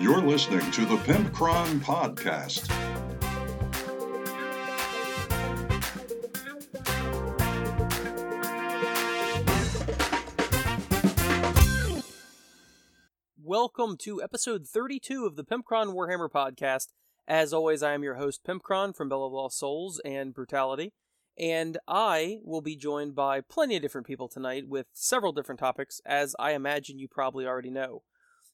You're listening to the Pimp Pimpcron Podcast. Welcome to episode 32 of the Pimpcron Warhammer podcast. As always, I am your host, Pimpcron from Bell of Lost Souls and Brutality, and I will be joined by plenty of different people tonight with several different topics, as I imagine you probably already know.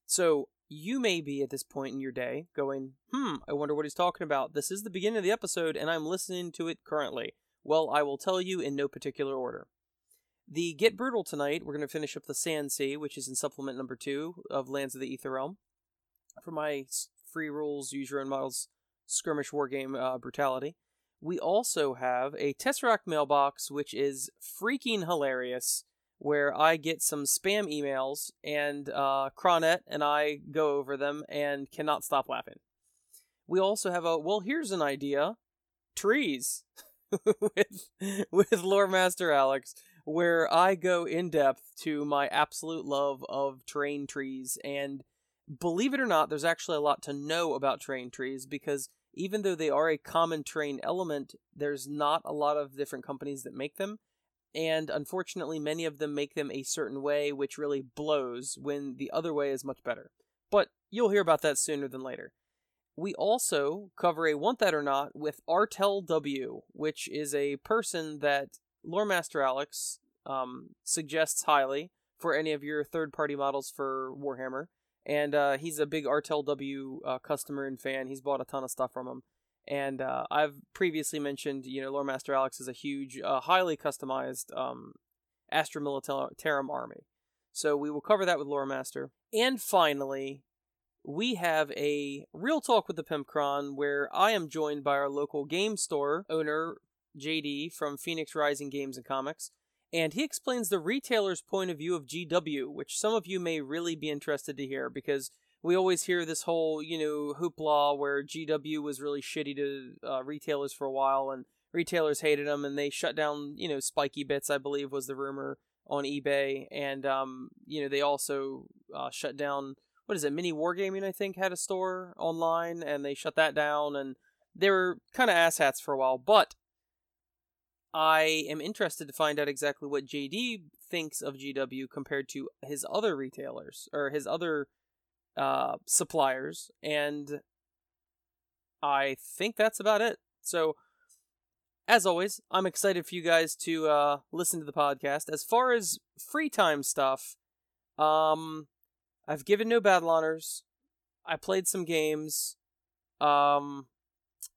So, you may be at this point in your day going, hmm, I wonder what he's talking about. This is the beginning of the episode, and I'm listening to it currently. Well, I will tell you in no particular order. The Get Brutal tonight, we're going to finish up the Sand Sea, which is in supplement number two of Lands of the Ether Realm. For my free rules, use your own models, skirmish wargame uh, brutality. We also have a Tesseract mailbox, which is freaking hilarious, where I get some spam emails, and uh, Cronet and I go over them and cannot stop laughing. We also have a well, here's an idea: trees with with Lore Master Alex where I go in depth to my absolute love of terrain trees. And believe it or not, there's actually a lot to know about terrain trees because even though they are a common terrain element, there's not a lot of different companies that make them. And unfortunately, many of them make them a certain way, which really blows when the other way is much better. But you'll hear about that sooner than later. We also cover a Want That or Not with Artel W, which is a person that Lore Master Alex um, suggests highly for any of your third party models for Warhammer. And uh, he's a big Artel W uh, customer and fan. He's bought a ton of stuff from him. And uh, I've previously mentioned, you know, Lore Master Alex is a huge, uh, highly customized um, Astra Militarum army. So we will cover that with Lore Master. And finally, we have a real talk with the Pimpcron where I am joined by our local game store owner, JD from Phoenix Rising Games and Comics, and he explains the retailer's point of view of GW, which some of you may really be interested to hear because we always hear this whole, you know, hoopla where GW was really shitty to uh, retailers for a while and retailers hated them and they shut down, you know, Spikey Bits, I believe was the rumor on eBay, and um, you know, they also uh, shut down what is it, Mini Wargaming, I think, had a store online and they shut that down and they were kind of asshats for a while, but I am interested to find out exactly what JD thinks of GW compared to his other retailers or his other uh, suppliers, and I think that's about it. So, as always, I'm excited for you guys to uh, listen to the podcast. As far as free time stuff, um, I've given no battle honors. I played some games. Um,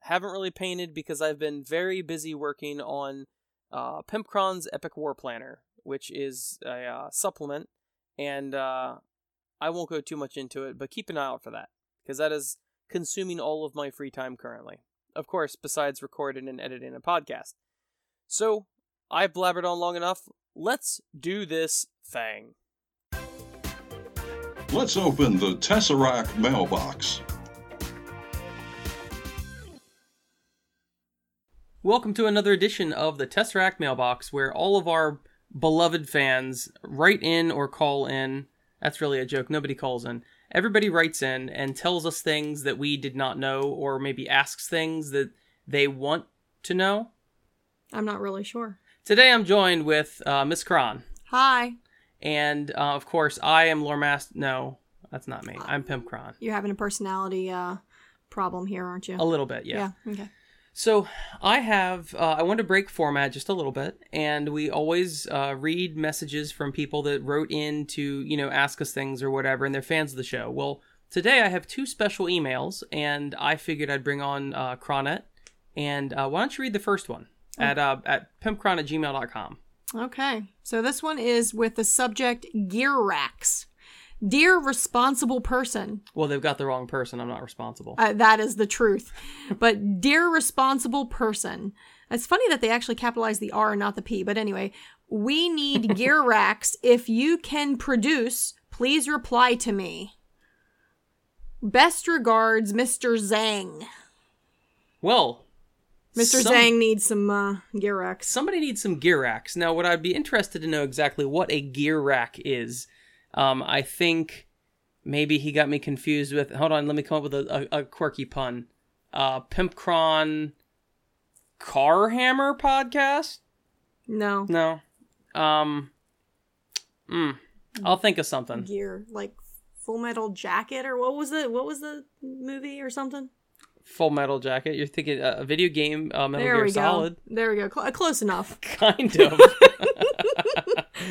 haven't really painted because I've been very busy working on uh, Pimpcron's Epic War Planner, which is a uh, supplement, and uh, I won't go too much into it, but keep an eye out for that because that is consuming all of my free time currently. Of course, besides recording and editing a podcast. So, I've blabbered on long enough. Let's do this thing. Let's open the Tesseract mailbox. Welcome to another edition of the Tesseract Mailbox, where all of our beloved fans write in or call in. That's really a joke. Nobody calls in. Everybody writes in and tells us things that we did not know, or maybe asks things that they want to know. I'm not really sure. Today I'm joined with uh, Miss Kron. Hi. And uh, of course, I am Lore Master. No, that's not me. I'm Pimp Kron. You're having a personality uh, problem here, aren't you? A little bit, yeah. Yeah. Okay. So I have uh, I want to break format just a little bit, and we always uh, read messages from people that wrote in to you know ask us things or whatever, and they're fans of the show. Well, today I have two special emails, and I figured I'd bring on uh, Cronet. And uh, why don't you read the first one Oh. at uh, at pimpcron at gmail.com. Okay. So this one is with the subject gear racks. Dear responsible person, Well, they've got the wrong person. I'm not responsible. uh, that is the truth. But dear responsible person, it's funny that they actually capitalize the R and not the P. But anyway, we need gear racks. If you can produce, please reply to me. Best regards, Mr. Zhang. well, Mr. some- Zhang needs some uh, gear racks. somebody needs some gear racks. Now, what I'd be interested to know exactly what a gear rack is. Um, I think maybe he got me confused with. Hold on, let me come up with a, a, a quirky pun. Uh, Pimpcron Car Hammer podcast. No. No. Um. Mm, I'll think of something. Gear like Full Metal Jacket or what was the what was the movie or something? Full Metal Jacket. You're thinking uh, a video game. Uh, Metal There Gear we Solid. go. There we go. Cl- close enough. Kind of.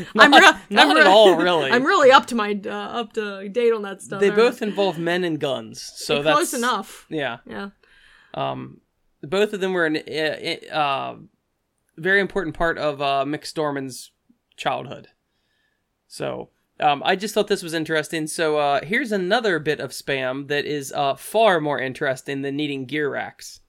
I'm Not- re- not I'm at all, really. I'm really up to my uh, up to date on that stuff. they both involve men and guns, so that's close enough. Yeah. Yeah. Um, both of them were an uh, uh, very important part of uh, Mick Storman's childhood. So um, I just thought this was interesting. So uh, here's another bit of spam that is uh, far more interesting than needing gear racks.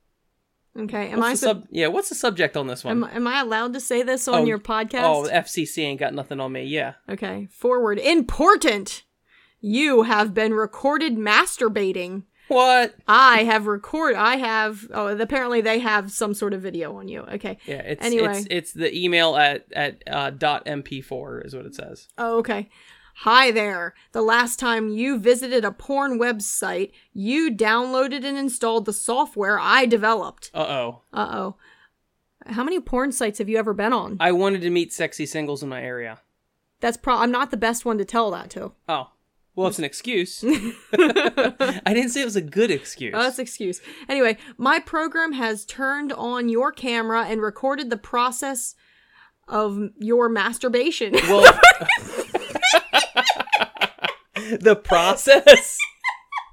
Okay. Am What's I sub- yeah, what's the subject on this one? am, am I allowed to say this on Oh, your podcast? oh, FCC ain't got nothing on me. Yeah. Okay. Forward. Important. You have been recorded masturbating. What? I have record. I have. Oh, apparently they have some sort of video on you. Okay. Yeah, it's Anyway. it's it's the email at at uh, dot mp4 is what it says. Oh, okay. Hi there. The last time you visited a porn website, you downloaded and installed the software I developed. Uh oh. Uh oh. How many porn sites have you ever been on? I wanted to meet sexy singles in my area. That's pro. I'm not the best one to tell that to. Oh. Well, it's an excuse. I didn't say it was a good excuse. Oh, that's an excuse. Anyway, my program has turned on your camera and recorded the process of your masturbation. well, the process.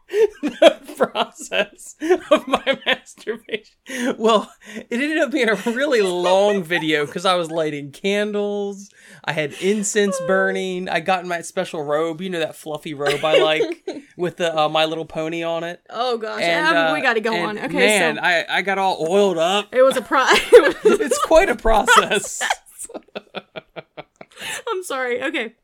the process of my masturbation. Well, it ended up being a really long video because I was lighting candles. I had incense burning. I got in my special robe, you know that fluffy robe I like with the uh, My Little Pony on it. oh gosh, And um, uh, we got to go on. Okay, man, so I I got all oiled up. it was a pro. It's quite a process. I'm sorry. Okay.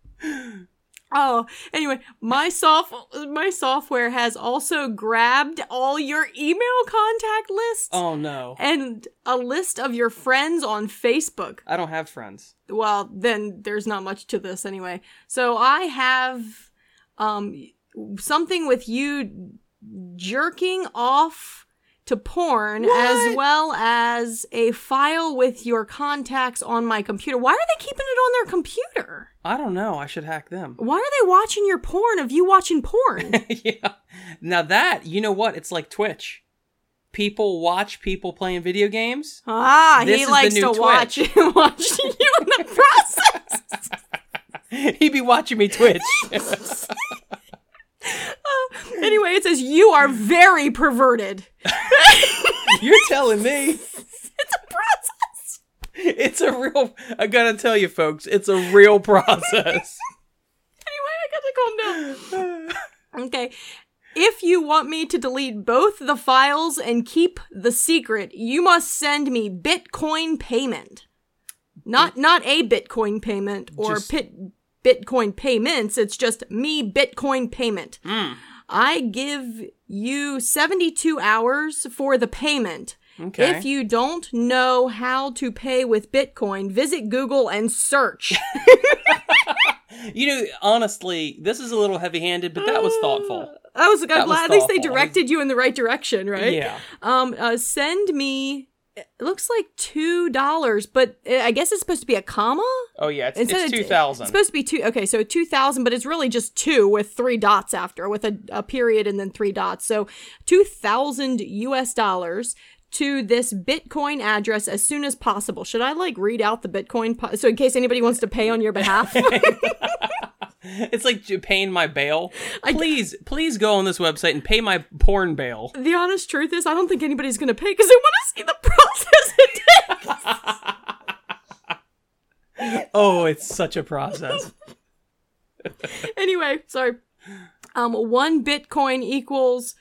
Oh, anyway, my soft my software has also grabbed all your email contact lists oh no, and a list of your friends on Facebook. I don't have friends. Well, then there's not much to this anyway. So I have um something with you jerking off to porn as well as a file with your contacts on my computer. Why are they keeping it on their computer? I don't know. I should hack them. Why are they watching your porn of you watching porn? yeah. Now that you know what it's like Twitch. People watch people playing video games. ah, This he likes to watch watch you in the process. He'd be watching me Twitch. anyway, it says you are very perverted. You're telling me It's a process. it's a real. I gotta tell you, folks, it's a real process. Anyway, I got to calm down. Okay. If you want me to delete both the files and keep the secret, you must send me Bitcoin payment. Not not a Bitcoin payment or Just- pit Bitcoin payments, it's just me Bitcoin payment. Hmm. I give you 72 hours for the payment. Okay. If you don't know how to pay with Bitcoin, visit Google and search. You know, honestly, this is a little heavy-handed, but that was thoughtful. I was, I'm That was at least they directed you in the right direction, right? Yeah. Um, uh, send me. It looks like two dollars, but I guess it's supposed to be a comma. Oh yeah, it's, Instead it's two thousand. It's supposed to be two. Okay, so two thousand, but it's really just two with three dots after, with a, a period and then three dots. So two thousand U.S. dollars to this Bitcoin address as soon as possible. Should I like read out the Bitcoin? Po- so in case anybody wants to pay on your behalf. It's like paying my bail. Please, please go on this website and pay my porn bail. the honest truth is, I don't think anybody's gonna pay because they want to see the process it takes. Oh, it's such a process. anyway, sorry. Um, one Bitcoin equals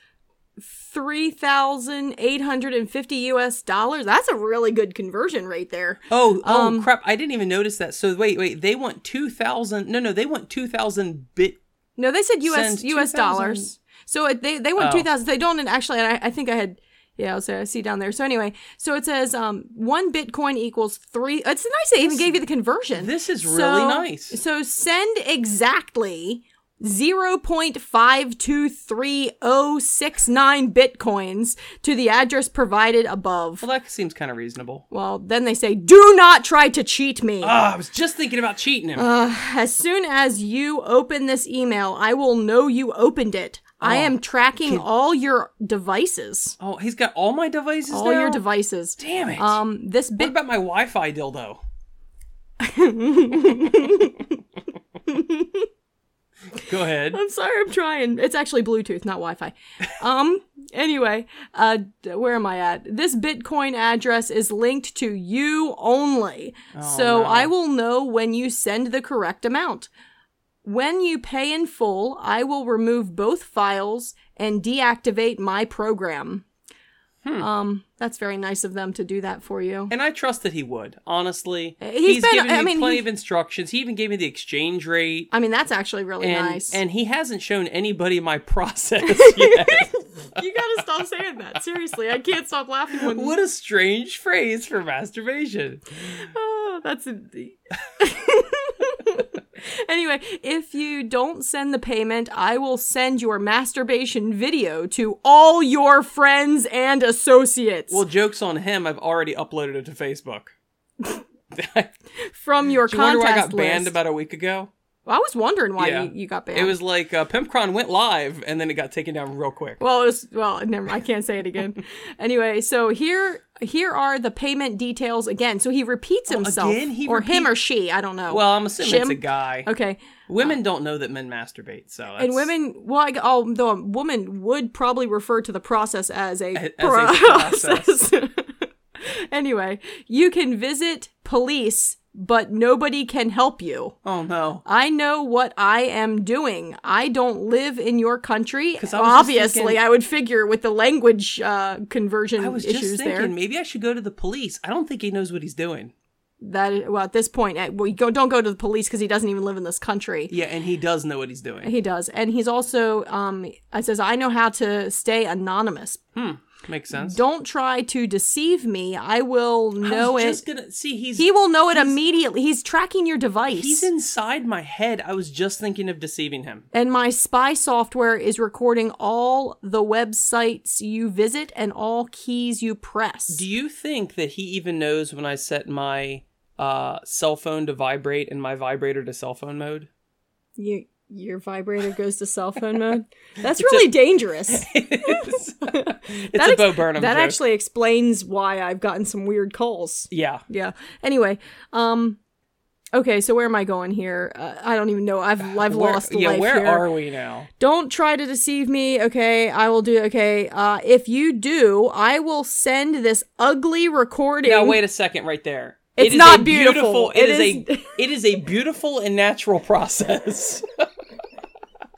three thousand eight hundred and fifty U.S. dollars. That's a really good conversion rate there. Oh, oh Um, crap! I didn't even notice that. So wait, wait. They want two thousand. No, no. They want two thousand bit. No, they said U.S. U.S. 2,000 dollars. So they they want Oh. two thousand. They don't. And actually, I, I think I had. Yeah, I'll say I see down there. So anyway, so it says um one Bitcoin equals three. It's nice they even gave you the conversion. This is So- really nice. So send exactly 0.523069 bitcoins to the address provided above. Well, that seems kind of reasonable. Well, then they say, do not try to cheat me. Ah, I was just thinking about cheating him. Uh, as soon as you open this email, I will know you opened it. I Oh, am tracking all your devices. oh, he's got all my devices All now? your devices. Damn it. Um, this what bit. about my Wi-Fi dildo? Go ahead. I'm sorry, I'm trying. It's actually Bluetooth, not Wi-Fi. Um. Anyway, uh, where am I at? This Bitcoin address is linked to you only, so no. I will know when you send the correct amount. When you pay in full, I will remove both files and deactivate my program. Hmm. Um, that's very nice of them to do that for you. And I trust that he would. Honestly, He's been- given me I mean, plenty he- of instructions. He even gave me the exchange rate. I mean, that's actually really and, nice. and he hasn't shown anybody my process yet. you gotta stop saying that. Seriously, I can't stop laughing when what a strange phrase for masturbation. Oh, that's a... anyway, if you don't send the payment, I will send your masturbation video to all your friends and associates Well, joke's on him. I've already uploaded it to Facebook. from your Do you wonder why I contest got banned about a week ago? Well, I was wondering why Yeah. you, you got banned. It was like uh, Pimpcron went live and then it got taken down real quick. well, it was well. Never. I can't say it again. anyway, so here here are the payment details again. So he repeats himself, Oh, again? He or him or she. I don't know. Well, I'm assuming it's a guy. okay. Women don't know that men masturbate, so that's, And women, well, I, although a woman would probably refer to the process as a, A- as a process. anyway, you can visit police, but nobody can help you. Oh no. I know what I am doing. I don't live in your country. I Obviously, thinking- I would figure with the language uh, conversion I was issues just thinking there. maybe I should go to the police. I don't think he knows what he's doing. That well, at this point, well, you go, don't go to the police because he doesn't even live in this country. Yeah, and he does know what he's doing. He does, and he's also um. It says I know how to stay anonymous. Makes sense. Don't try to deceive me. I will know I was it. just gonna see he's He will know it immediately. He's tracking your device. he's inside my head. I was just thinking of deceiving him. and my spy software is recording all the websites you visit and all keys you press. Do you think that he even knows when I set my uh, cell phone to vibrate and my vibrator to cell phone mode? you, your vibrator goes to cell phone mode? That's really dangerous. it's it's That a Bo Burnham that joke. actually explains why I've gotten some weird calls. yeah. Yeah. Anyway, um okay, so where am I going here? Uh, I don't even know. I've I've Where- lost yeah, life where here. are we now? Don't try to deceive me, okay? I will do okay. Uh if you do, I will send this ugly recording. Now wait a second right there. It's It is not a beautiful. It It is, is- a it is a beautiful and natural process.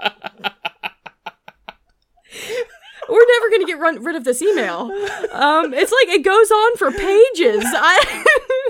We're never going to get run- rid of this email. Um it's like it goes on for pages. I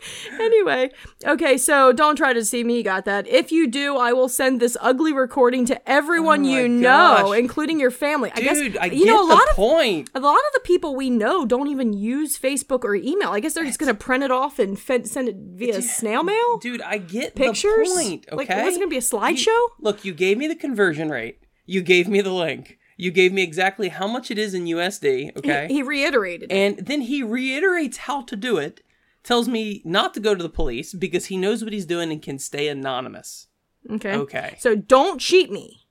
Anyway, okay, so don't try to see me. You got that. If you do, I will send this ugly recording to everyone Oh you know, including your family. I Dude, guess I you get know a the lot of point. A lot of the people we know don't even use Facebook or email. I guess they're just going to print it off and send it via snail mail. Dude, I get Pictures. the point. Okay. Like, what's it going to be a You- slideshow? look, you gave me the conversion rate. You gave me the link. You gave me exactly how much it is in USD. Okay. He, he reiterated. it. and then he reiterates how to do it. Tells me not to go to the police because he knows what he's doing and can stay anonymous. Okay. Okay. So don't cheat me.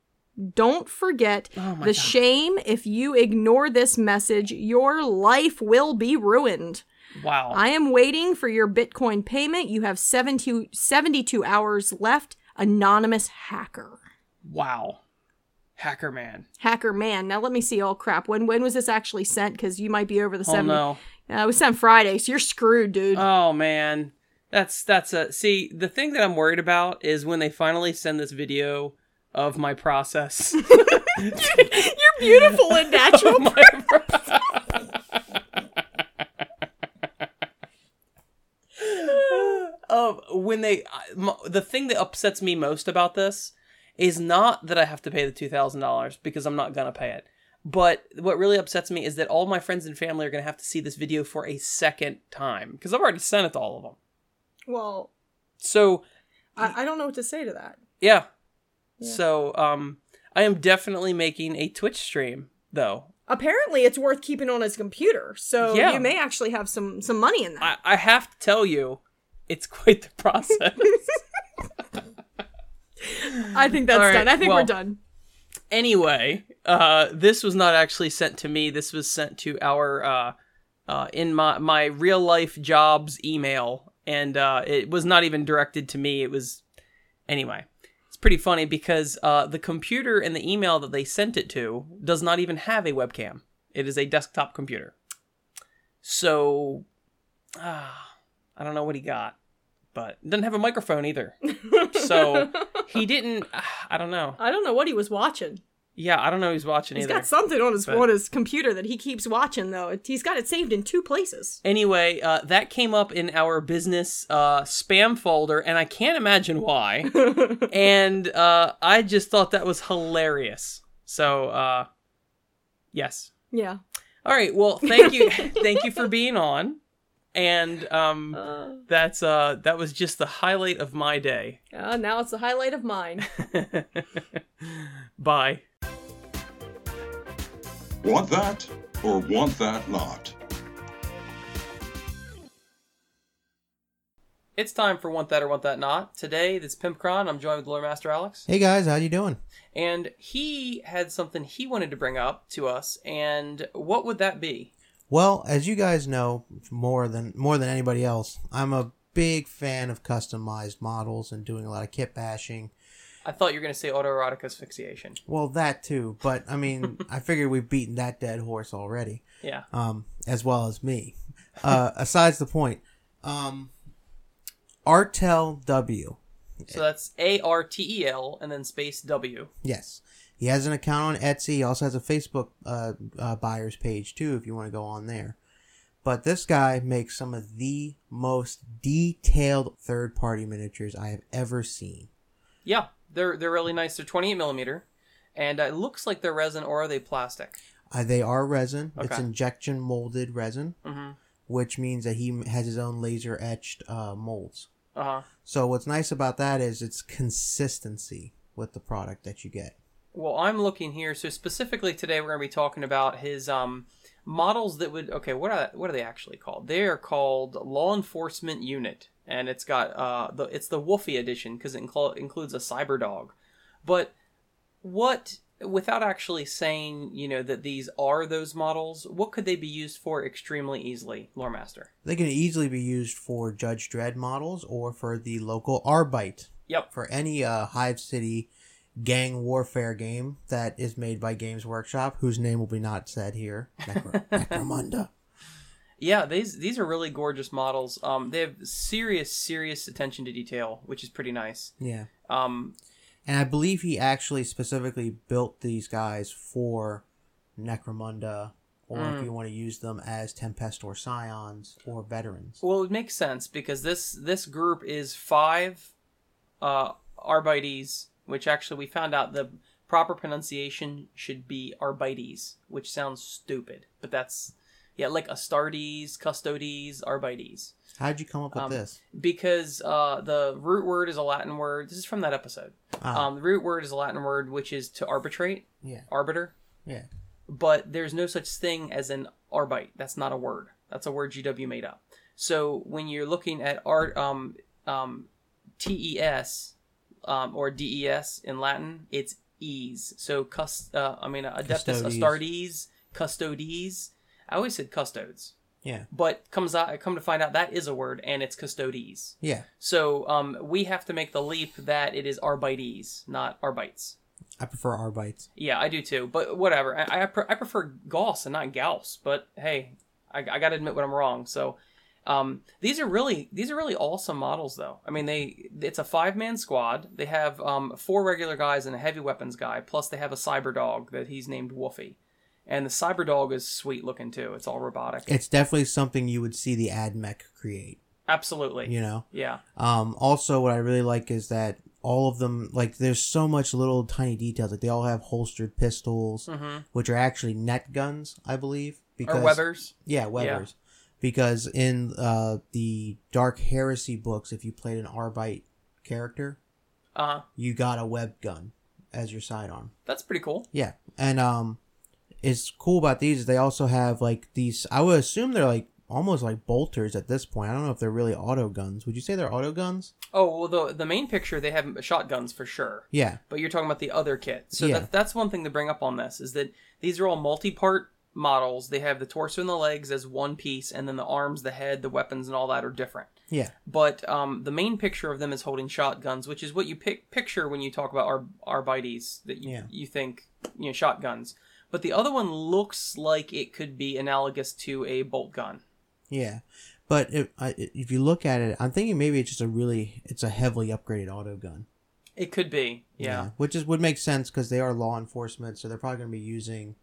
Don't forget Oh the God. shame if you ignore this message, your life will be ruined. Wow. I am waiting for your Bitcoin payment. You have 72, 72 hours left. Anonymous hacker. wow. Hacker man. Hacker man. Now let me see. Oh crap. When when was this actually sent? Because you might be over the Oh 70. no. Uh, it was sent Friday, so you're screwed, dude. Oh man. That's that's a see, the thing that I'm worried about is when they finally send this video of my process. you're beautiful and natural. of when they I- m- the thing that upsets me most about this is not that I have to pay the $2000 because I'm not going to pay it. But what really upsets me is that all my friends and family are going to have to see this video for a second time because I've already sent it to all of them. well, So, I, I don't know what to say to that. yeah. So, um, I am definitely making a Twitch stream though. Apparently, it's worth keeping on his computer, so Yeah. you may actually have some some money in that. I, I have to tell you, it's quite the process. I, think that's right, done. I think well- we're done. anyway, uh, this was not actually sent to me. This was sent to our uh, uh, in my my real life jobs email, and uh, it was not even directed to me. It was anyway. It's pretty funny because uh, the computer and the email that they sent it to does not even have a webcam. It is a desktop computer. So, ah, I don't know what he got, but it doesn't have a microphone either. So he didn't. I don't know. I don't know what he was watching. Yeah, I don't know who's watching He's either. got something on his But- on his computer that he keeps watching though. He's got it saved in two places. Anyway, uh, that came up in our business uh, spam folder, and I can't imagine why. and uh, I just thought that was hilarious. So, uh, yes. Yeah. All right. Well, thank you, thank you for being on. And um, Uh, that's uh, that was just the highlight of my day. uh, now it's the highlight of mine. Bye. Want that or want that not? It's time for Want That or Want That Not. Today, this is Pimpcron. I'm joined with Lore Master Alex. Hey guys, how you doing? And he had something he wanted to bring up to us. And what would that be? Well, as you guys know, more than more than anybody else, I'm a big fan of customized models and doing a lot of kit bashing. I thought you were going to say autoerotic asphyxiation. Well, that too, but I mean, I figured we've beaten that dead horse already, Yeah. um, as well as me. Uh, asides the point, um, Artel W. So that's A R T E L and then space W. Yes, he has an account on Etsy. He also has a Facebook uh, uh, buyers page too, if you want to go on there. But this guy makes some of the most detailed third-party miniatures I have ever seen. Yeah, they're they're really nice. They're 28 millimeter, and uh, it looks like they're resin or are they plastic? Uh, they are resin. It's injection molded resin, Mm-hmm. which means that he has his own laser etched uh, molds. Uh huh. So what's nice about that is it's consistency with the product that you get. Well, I'm looking here. So specifically today, we're going to be talking about his um models that would. Okay, what are what are they actually called? They are called Law Enforcement Unit, and it's got uh the it's the Wolfie edition because it inclu- includes a cyber dog. But what without actually saying you know that these are those models, what could they be used for extremely easily, Lore Master? They can easily be used for Judge Dredd models or for the local Arbite Yep. for any uh, Hive City gang warfare game that is made by Games Workshop, whose name will be not said here. Necro- Necromunda. Yeah, these these are really gorgeous models. Um, they have serious serious attention to detail, which is pretty nice. Yeah. Um, And I believe he actually specifically built these guys for Necromunda, or Mm. if you want to use them as Tempestus Scions or veterans. Well, it makes sense because this this group is five uh, Arbites, which actually we found out the proper pronunciation should be Arbites, which sounds stupid, but that's yeah, like Astartes, Custodes, Arbites, How'd you come up with Um, this? because uh, the root word is a Latin word. This is from that episode. Ah, Um, the root word is a Latin word which is to arbitrate, yeah, arbiter. yeah. but there's no such thing as an arbite. That's not a word. That's a word GW made up. So when you're looking at art, um, um, TES, um, or DES in Latin, it's ease. So cust, uh, I mean, adeptus Custodes. astartes, custodes. I always said custodes, Yeah, but comes out, I come to find out that is a word, and it's custodes. yeah. So um, we have to make the leap that it is arbites, not arbites. I prefer Arbites. Yeah, I do too. But whatever. I I, pre- I prefer Gauss and not Gauss. But hey, I, I got to admit when I'm wrong. So, um, these are really these are really awesome models, though. I mean, they it's a five man squad. They have um four regular guys and a heavy weapons guy. Plus, they have a cyber dog that he's named Wolfie. And the cyber dog is sweet looking too. It's all robotic. It's definitely something you would see the AdMech create. Absolutely. You know. Yeah. Um, also, what I really like is that all of them, like, there's so much little tiny details. Like, they all have holstered pistols, Mm-hmm. which are actually net guns, I believe. Or Webbers. Yeah, Webbers. Because in uh, the Dark Heresy books, if you played an Arbite character, Uh huh. you got a web gun. as your sidearm. That's pretty cool. Yeah, and um, it's cool about these is they also have like these. I would assume they're like almost like bolters at this point. I don't know if they're really auto guns. Would you say they're auto guns? Oh well, the the main picture they have shotguns for sure. Yeah, but you're talking about the other kit. So Yeah. that, that's one thing to bring up on this is that these are all multi-part models. They have the torso and the legs as one piece, and then the arms, the head, the weapons, and all that are different. yeah, But um, the main picture of them is holding shotguns, which is what you pic- picture when you talk about our arbites that you, Yeah. you think you know shotguns. But the other one looks like it could be analogous to a bolt gun. yeah. But if if you look at it, I'm thinking maybe it's just a really it's a heavily upgraded auto gun. It could be, yeah. which is would make sense because they are law enforcement, so they're probably going to be using,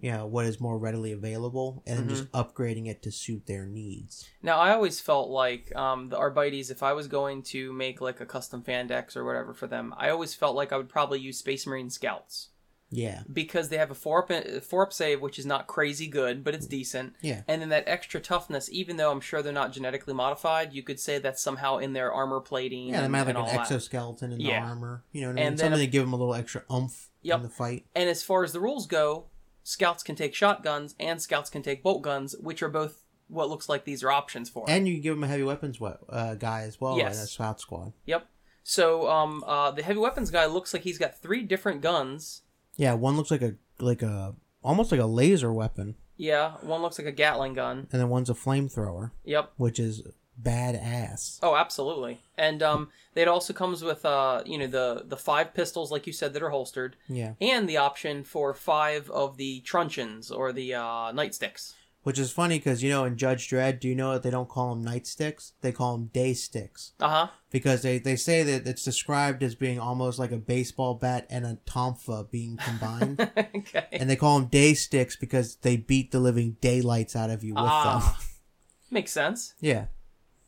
you know, what is more readily available and just Mm-hmm. upgrading it to suit their needs. Now, I always felt like um, the Arbites, if I was going to make like a custom Fandex or whatever for them, I always felt like I would probably use Space Marine Scouts Yeah, because they have a four up four up save, which is not crazy good, but it's decent. yeah, And then that extra toughness, even though I'm sure they're not genetically modified, you could say that's somehow in their armor plating. yeah. They and, might have and like an all that. exoskeleton in Yeah. the armor. You know, what I And mean? then something a- to give them a little extra oomph Yep. in the fight. And as far as the rules go, Scouts can take shotguns and Scouts can take bolt guns, which are both what looks like these are options for. And you can give them a heavy weapons we- uh, guy as well Yes. in a scout squad. Yep. So um, uh, the heavy weapons guy looks like he's got three different guns. Yeah, one looks like a like a almost like a laser weapon, Yeah, one looks like a Gatling gun. and then one's a flamethrower, Yep. which is badass. Oh, absolutely. And um, it also comes with uh, you know, the the five pistols, like you said, that are holstered, Yeah, and the option for five of the truncheons or the uh, nightsticks. Which is funny because you know in Judge Dredd, do you know that they don't call them nightsticks? They call them day sticks. Uh huh. because they, they say that it's described as being almost like a baseball bat and a tonfa being combined. okay. and they call them day sticks because they beat the living daylights out of you with them. Ah, makes sense. Yeah.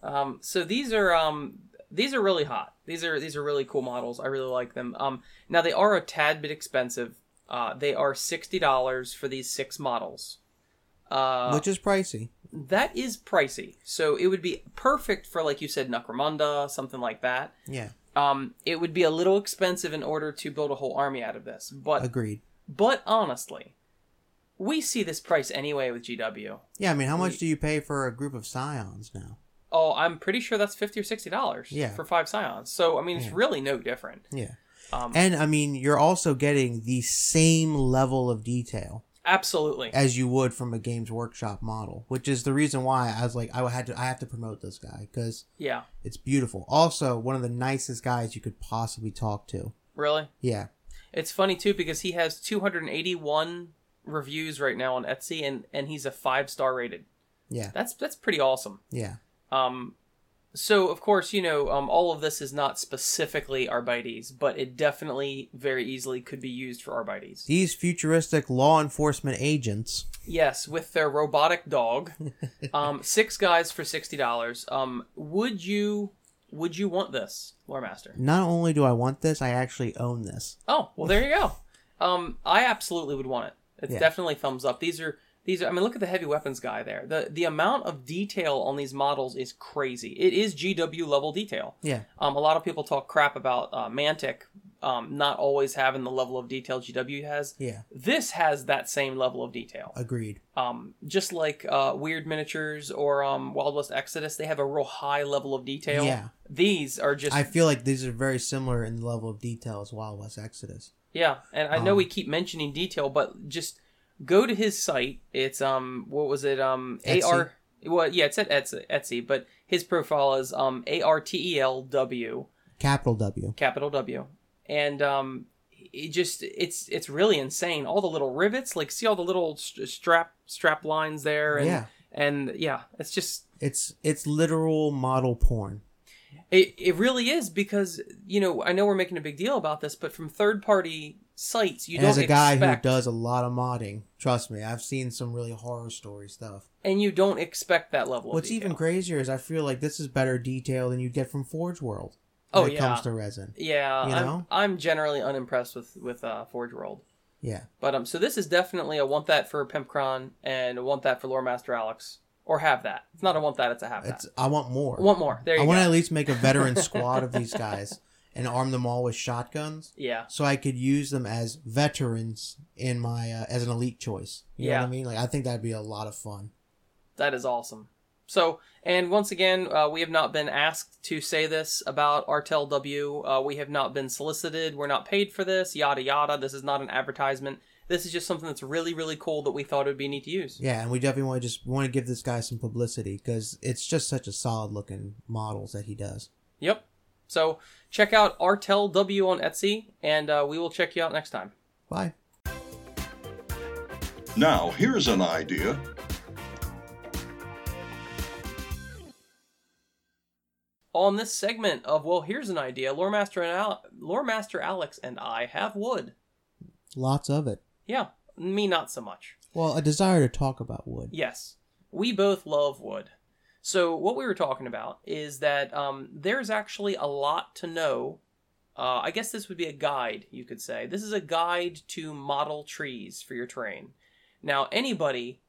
Um, so these are um, these are really hot. These are these are really cool models. I really like them. Um, now they are a tad bit expensive. Uh, they are sixty dollars for these six models. Uh, Which is pricey. that is pricey. So it would be perfect for, like you said, Necromunda, something like that. Yeah. Um, it would be a little expensive in order to build a whole army out of this. But Agreed. but honestly, we see this price anyway with GW. Yeah, I mean, how much do you pay for a group of scions now? Oh, I'm pretty sure that's fifty or sixty dollars Yeah. for five scions. So I mean, it's Yeah. really no different. Yeah. Um, And I mean, you're also getting the same level of detail absolutely. as you would from a Games Workshop model, which is the reason why I was like, I had to, I have to promote this guy because Yeah. it's beautiful. Also, one of the nicest guys you could possibly talk to. Really. Yeah. It's funny too because he has 281 reviews right now on Etsy, and and he's a five star rated. Yeah. That's that's pretty awesome. Yeah. Um, so of course you know um, all of this is not specifically Arbites, but it definitely very easily could be used for Arbites. These futuristic law enforcement agents. Yes, with their robotic dog. um, six guys for sixty dollars. Um, would you would you want this, Lore Master? Not only do I want this, I actually own this. Oh, well, there you go. Um, I absolutely would want it. It's Yeah. definitely thumbs up. These are these. Are, I mean, look at the heavy weapons guy there. the The amount of detail on these models is crazy. It is GW level detail. Yeah. Um, a lot of people talk crap about uh, Mantic um, not always having the level of detail GW has. Yeah. This has that same level of detail. Agreed. Um, just like uh, Wyrd Miniatures or um, Wild West Exodus, they have a real high level of detail. Yeah. These are just I feel like these are very similar in the level of detail as Wild West Exodus. Yeah, and I know Um, we keep mentioning detail, but just go to his site. It's um, what was it? Um, Etsy. AR. Well, yeah, it's at Etsy, Etsy, but his profile is um, A R T E L W, Capital W. capital W, and um, it just it's it's really insane. All the little rivets, like see all the little st- strap strap lines there, and Yeah. and yeah, it's just It's it's literal model porn. It, it really is because you know I know we're making a big deal about this, but from third party sites you And don't as a guy expect, who does a lot of modding, trust me, I've seen some really horror story stuff. and you don't expect that level. What's even crazier is I feel like this is better detail than you get from Forge World. Oh, when it yeah. comes to resin. Yeah, You I'm, know? I'm generally unimpressed with with uh, Forge World, Yeah. but um, so this is definitely a want that for Pimpcron and a want that for Lore Master Alex, or have that. It's not a want that, it's a have It's that. I want more. I want more. There you I go. want to at least make a veteran squad of these guys and arm them all with shotguns, Yeah. so I could use them as veterans in my uh, as an elite choice. You know Yeah. what I mean? Like I think that'd be a lot of fun. That is awesome. So, and once again, uh, we have not been asked to say this about Artel W. Uh, we have not been solicited. We're not paid for this. Yada yada. This is not an advertisement. This is just something that's really, really cool that we thought it would be neat to use. Yeah, and we definitely want to just want to give this guy some publicity because it's just such a solid looking models that he does. Yep. So check out Artel W on Etsy, and uh, we will check you out next time. Bye. Now, here's an idea. On this segment of well, here's an idea. Lore Master and Al- Lore Master Alex and I have wood. Lots of it. Yeah, me not so much. Well, a desire to talk about wood. Yes, we both love wood. So what we were talking about is that um, there's actually a lot to know. Uh, I guess this would be a guide, you could say. This is a guide to model trees for your terrain. Now, anybody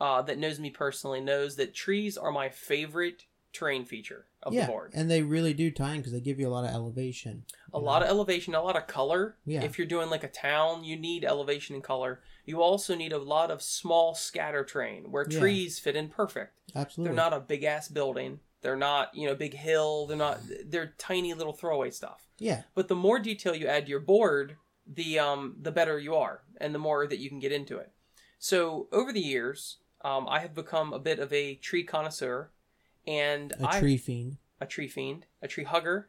uh, that knows me personally knows that trees are my favorite terrain feature of yeah, the board. and they really do tie in because they give you a lot of elevation. a you lot of elevation, a lot of color. Yeah. If you're doing like a town, you need elevation and color. You also need a lot of small scatter terrain where Yeah. trees fit in perfect. Absolutely. They're not a big ass building. They're not, you know, big hill. They're not. They're tiny little throwaway stuff. Yeah, But the more detail you add to your board, the um the better you are, and the more that you can get into it. So over the years, um, I have become a bit of a tree connoisseur, and a I tree fiend. a tree fiend, a tree hugger.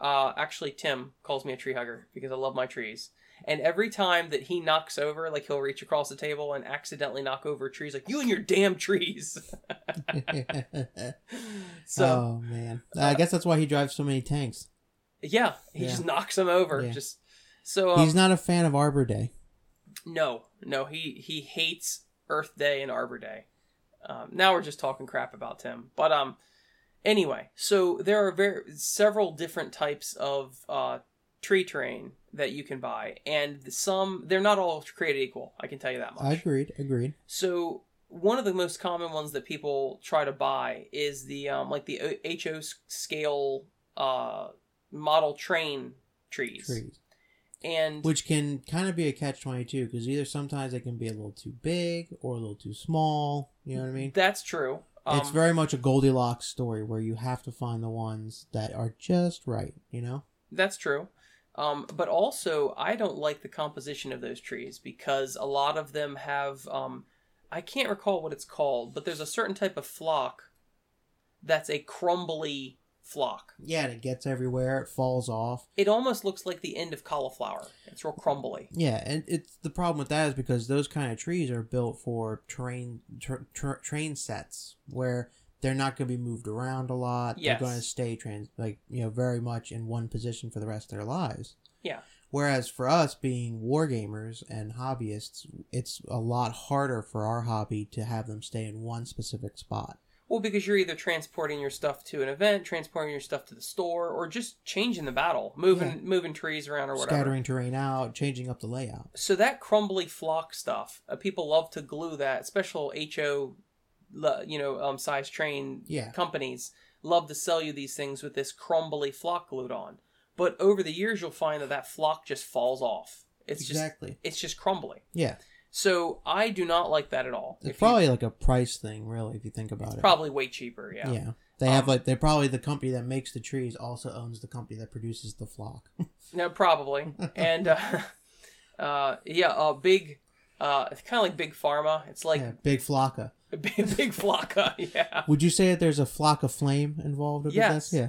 Uh, actually, Tim calls me a tree hugger because I love my trees. And every time that he knocks over, like he'll reach across the table and accidentally knock over trees, like, "You and your damn trees." so oh man, I guess that's why he drives so many tanks. yeah, he Yeah. just knocks them over. Yeah. Just so um, He's not a fan of Arbor Day. No, no, he he hates Earth Day and Arbor Day. Um, now we're just talking crap about Tim, but um, anyway, so there are very several different types of uh tree terrain that you can buy, and some they're not all created equal. I can tell you that much. Agreed. Agreed. So one of the most common ones that people try to buy is the um like the HO scale uh model train trees. Trees. And Which can kind of be a catch twenty two because either sometimes they can be a little too big or a little too small. You know what I mean? that's true. Um, it's very much a Goldilocks story where you have to find the ones that are just right. You know? That's true. Um, but also, I don't like the composition of those trees because a lot of them have. Um, I can't recall what it's called, but there's a certain type of flock that's a crumbly flock. Yeah, and it gets everywhere. It falls off. It almost looks like the end of cauliflower. It's real crumbly. Yeah, and it's the problem with that is because those kind of trees are built for ter, train sets where they're not going to be moved around a lot. Yes. They're going to stay trans like you know very much in one position for the rest of their lives. Yeah. Whereas for us being wargamers and hobbyists, it's a lot harder for our hobby to have them stay in one specific spot. Well, because you're either transporting your stuff to an event, transporting your stuff to the store, or just changing the battle, moving Yeah. moving trees around or whatever. Scattering terrain out, changing up the layout. so that crumbly flock stuff, uh, people love to glue that. Special HO, you know, um, size train Yeah. companies love to sell you these things with this crumbly flock glued on. But over the years, you'll find that that flock just falls off. It's exactly. just it's just crumbly. Yeah. So I do not like that at all. It's If you- probably like a price thing, really, if you think about it. probably way cheaper. Yeah. Yeah. They have Um, like they're probably the company that makes the trees also owns the company that produces the flock. No, probably. and uh, uh, yeah, a big, uh, it's kind of like big pharma. It's like yeah, big flocka. big, big flocka. Yeah. Would you say that there's a flock of flame involved with Yes. this? Yeah.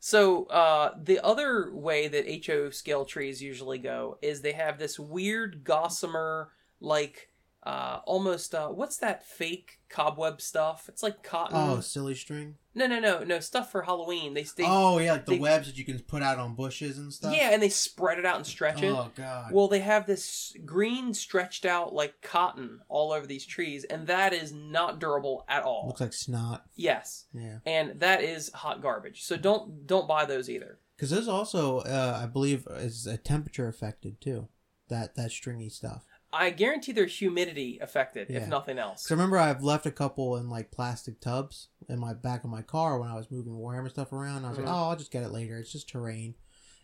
So uh, the other way that HO scale trees usually go is they have this weird gossamer, like uh, almost uh, what's that fake cobweb stuff? It's like cotton. Oh, silly string. No, no, no, no stuff for Halloween. They, they oh yeah, like the they- webs that you can put out on bushes and stuff. yeah, and they spread it out and stretch it. Oh god. Well, they have this green stretched out like cotton all over these trees, and that is not durable at all. looks like snot. yes, Yeah. and that is hot garbage. So don't don't buy those either. Because this also, uh, I believe, is a temperature affected too. That that stringy stuff. I guarantee there's humidity affected, Yeah. if nothing else. Because I remember I've left a couple in like plastic tubs in my back of my car when I was moving Warhammer stuff around. I was Mhm. like, oh, I'll just get it later. It's just terrain.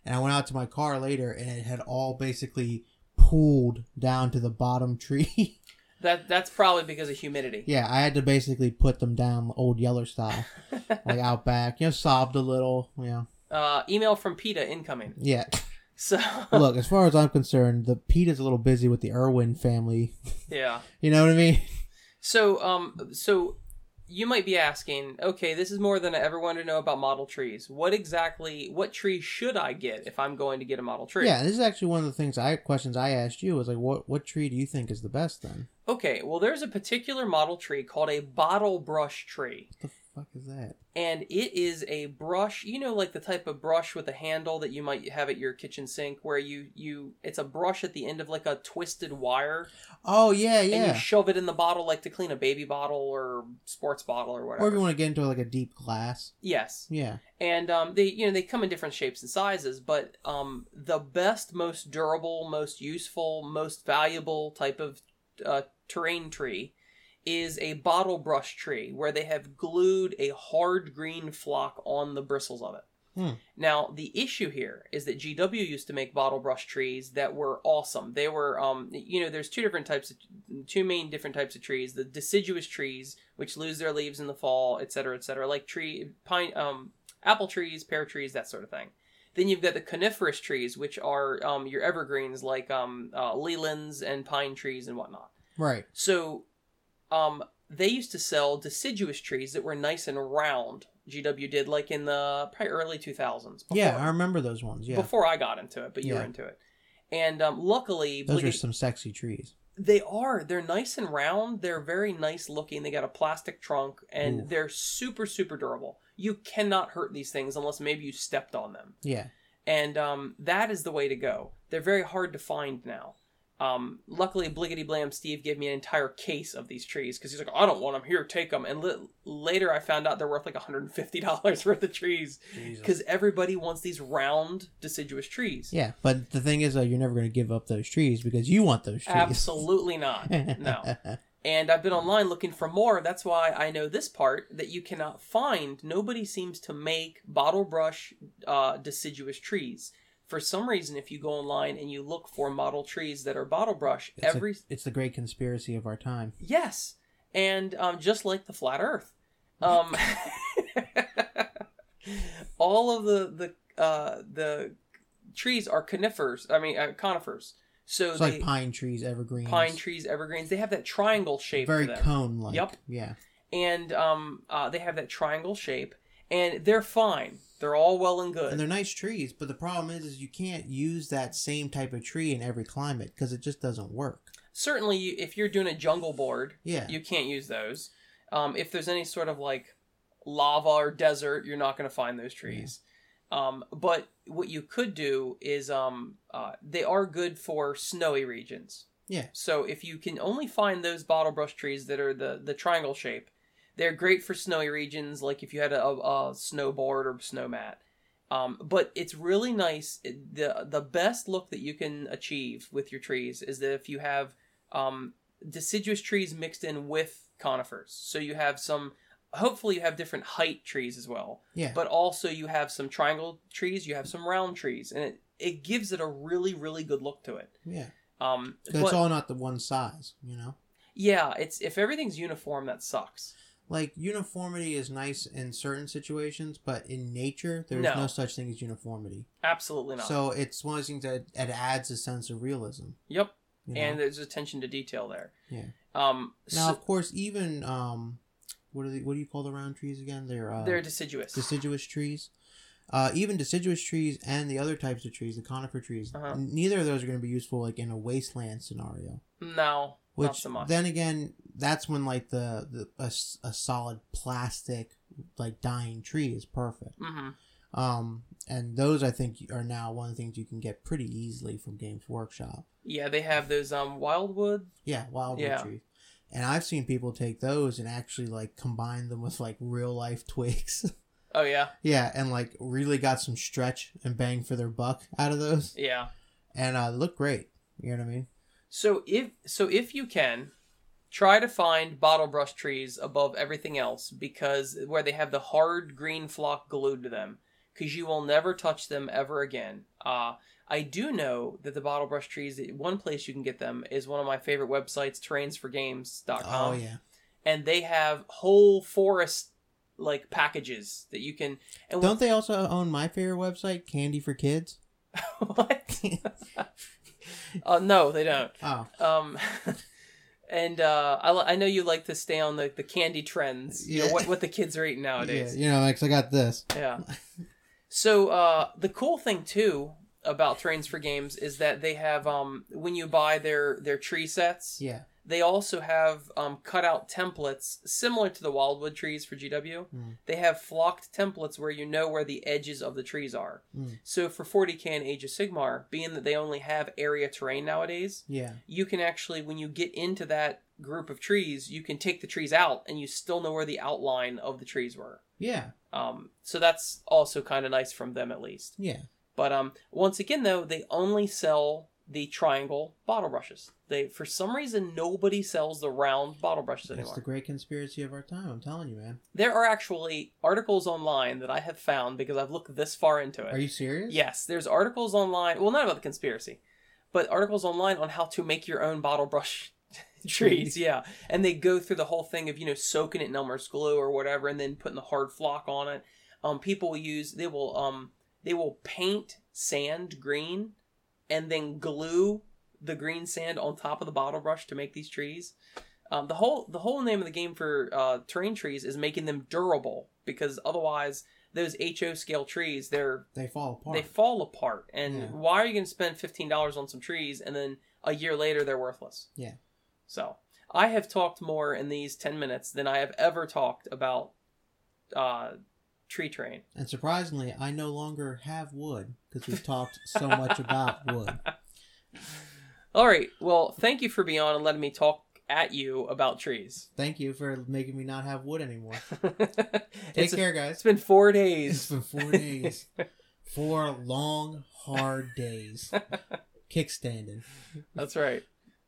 And I went out to my car later, and it had all basically pooled down to the bottom tree. That that's probably because of humidity. yeah, I had to basically put them down old Yeller style, like out back. You know, sobbed a little. You know, Uh, email from PETA incoming. yeah. So Look, as far as I'm concerned, the Pete is a little busy with the Irwin family. yeah. You know what I mean? So um so you might be asking, okay, this is more than I ever wanted to know about model trees. What exactly what tree should I get if I'm going to get a model tree? Yeah, this is actually one of the things I questions I asked you was like, what what tree do you think is the best then? Okay, well there's a particular model tree called a bottle brush tree. Fuck is that? and it is a brush you know like the type of brush with a handle that you might have at your kitchen sink where you you it's a brush at the end of like a twisted wire Oh yeah, yeah. and you shove it in the bottle like to clean a baby bottle or sports bottle or whatever. Or if you want to get into like a deep glass. yes Yeah. and um, they you know they come in different shapes and sizes but um, the best most durable most useful most valuable type of uh, terrain tree is a bottle brush tree where they have glued a hard green flock on the bristles of it Hmm. now the issue here is that gw used to make bottle brush trees that were awesome they were um, you know there's two different types of two main different types of trees the deciduous trees which lose their leaves in the fall etc cetera, etc cetera, like tree pine um, apple trees, pear trees, that sort of thing. Then you've got the coniferous trees, which are um, your evergreens like um, uh, lelands and pine trees and whatnot. Right. So um, they used to sell deciduous trees that were nice and round. GW did like in the probably early 2000s. Before, yeah, I remember those ones. Yeah. Before I got into it, but you were into it. And um, luckily, those are some sexy trees. they are. They're nice and round. They're very nice looking. They got a plastic trunk and Ooh. they're super, super durable. You cannot hurt these things unless maybe you stepped on them. Yeah. And um, that is the way to go. They're very hard to find now. Um, luckily, Bliggity Blam Steve gave me an entire case of these trees because he's like, I don't want them here, take them. And li- later I found out they're worth like $150 worth of trees because everybody wants these round deciduous trees. Yeah, but the thing is, uh, you're never going to give up those trees because you want those trees. Absolutely not. No. And I've been online looking for more. That's why I know this part that you cannot find. Nobody seems to make bottle brush uh, deciduous trees. For some reason, if you go online and you look for model trees that are bottle brush, It's a- every it's the great conspiracy of our time. yes, and um, just like the flat Earth, um, all of the the uh, the trees are conifers. I mean uh, conifers. So It's they, like pine trees, evergreens, pine trees, evergreens. They have that triangle shape. very cone like. Yep. Yeah. and um, uh, they have that triangle shape, and they're fine. They're all well and good. And they're nice trees, but the problem is, is you can't use that same type of tree in every climate because it just doesn't work. Certainly, if you're doing a jungle board, Yeah. you can't use those. Um, if there's any sort of like lava or desert, you're not going to find those trees. Um, but what you could do is um, uh, they are good for snowy regions. Yeah. So if you can only find those bottle brush trees that are the the triangle shape, they're great for snowy regions, like if you had a, a snowboard or snow mat. Um, but it's really nice. The The best look that you can achieve with your trees is that if you have um, deciduous trees mixed in with conifers, so you have some. Hopefully, you have different height trees as well Yeah. but also you have some triangle trees, you have some round trees, and it, it gives it a really really good look to it. yeah. Um, but it's all not the one size, you know. yeah, it's if everything's uniform, that sucks. Like uniformity is nice in certain situations, but in nature, there's No. no, such thing as uniformity. Absolutely not. So it's one of those things that it adds a sense of realism. yep, You know? and there's attention to detail there. Yeah. Um, now, so of course, even um, what are the, what do you call the round trees again? They're uh, they're deciduous. deciduous trees. Uh, even deciduous trees and the other types of trees, the conifer trees, Uh-huh. neither of those are going to be useful like in a wasteland scenario. no, Which so then again, that's when like the, the a, a solid plastic like dying tree is perfect. hmm Um, and those I think are now one of the things you can get pretty easily from Games Workshop. Yeah, they have those um wildwood. Yeah, wildwood Yeah. trees. And I've seen people take those and actually like combine them with like real life twigs. Oh yeah, yeah, and like really got some stretch and bang for their buck out of those, yeah. and uh, look great. You know what I mean? So if so if you can try to find bottle brush trees above everything else because where they have the hard green flock glued to them because you will never touch them ever again. Uh, I do know that the bottle brush trees, one place you can get them is one of my favorite websites, terrainsforgames.com. Oh yeah. And they have whole forest like packages that you can. And Don't they also own my favorite website, Candy for Kids? what? uh, no, they don't. Oh. Um, and uh, I, I know you like to stay on the, the candy trends. You know Yeah. what what the kids are eating nowadays. Yeah, you know, like I got this. Yeah. So uh, the cool thing too about Trains for Games is that they have um, when you buy their their tree sets, Yeah. They also have um, cutout templates similar to the Wildwood trees for GW. Mm. They have flocked templates where you know where the edges of the trees are. Mm. So for 40k and Age of Sigmar, being that they only have area terrain nowadays, Yeah. you can actually when you get into that group of trees, you can take the trees out and you still know where the outline of the trees were. Yeah. Um, so that's also kind of nice from them at least. Yeah. But um, once again though, they only sell the triangle bottle brushes. They for some reason nobody sells the round bottle brushes That's anymore. the great conspiracy of our time. I'm telling you, man. There are actually articles online that I have found because I've looked this far into it. Are you serious? Yes, there's articles online. Well, not about the conspiracy, but articles online on how to make your own bottle brush trees. Yeah, and they go through the whole thing of you know soaking it in Elmer's glue or whatever, and then putting the hard flock on it. Um, people will use they will um they will paint sand green, and then glue the green sand on top of the bottle brush to make these trees. Um, the whole the whole name of the game for uh, terrain trees is making them durable because otherwise those HO scale trees they're They fall apart. they fall apart. And Yeah. why are you going to spend fifteen dollars on some trees and then a year later they're worthless? Yeah. So I have talked more in these ten minutes than I have ever talked about uh, tree train. and surprisingly, I no longer have wood because we've talked so much about wood. All right. Well, thank you for being on and letting me talk at you about trees. Thank you for making me not have wood anymore. Take it's, care, it's guys. It's been four It's days. been four days. Four long, hard days. Kickstanding. That's right.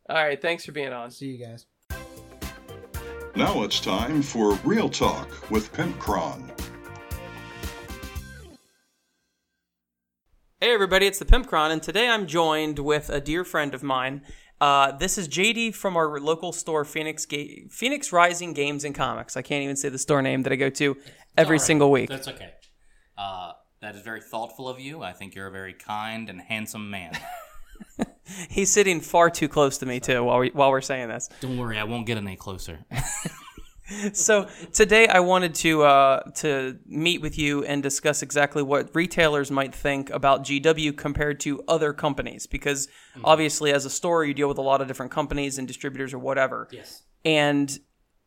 All right. Thanks for being on. See you guys. Now it's time for Real Talk with Pimpcron. Hey everybody, it's the Pimpcron, and today I'm joined with a dear friend of mine. Uh, this is JD from our local store, Phoenix Ga- Phoenix Rising Games and Comics. I can't even say the store name that I go to every right. single week. That's okay. Uh, that is very thoughtful of you. I think you're a very kind and handsome man. He's sitting far too close to me too while we while we're saying this. Don't worry, I won't get any closer. So today I wanted to uh, to meet with you and discuss exactly what retailers might think about GW compared to other companies, because obviously as a store you deal with a lot of different companies and distributors or whatever. yes. and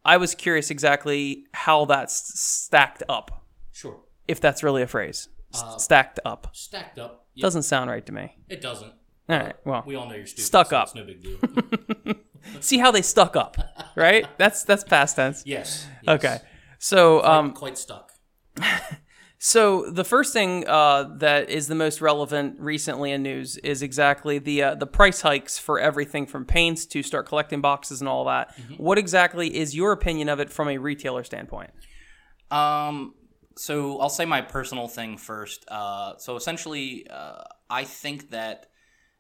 I was curious exactly how that's stacked up, Sure. if that's really a phrase. Uh, stacked up Stacked up. Yep. doesn't sound right to me. It doesn't. All right, well, We all know you're stupid. Stuck so up. It's no big deal. see how they stuck up, right? That's that's past tense. yes. yes. Okay, so um, quite stuck. so the first thing uh, that is the most relevant recently in news is exactly the uh, the price hikes for everything from paints to start collecting boxes and all that. What exactly is your opinion of it from a retailer standpoint? Um, so I'll say my personal thing first. Uh, so essentially, uh, I think that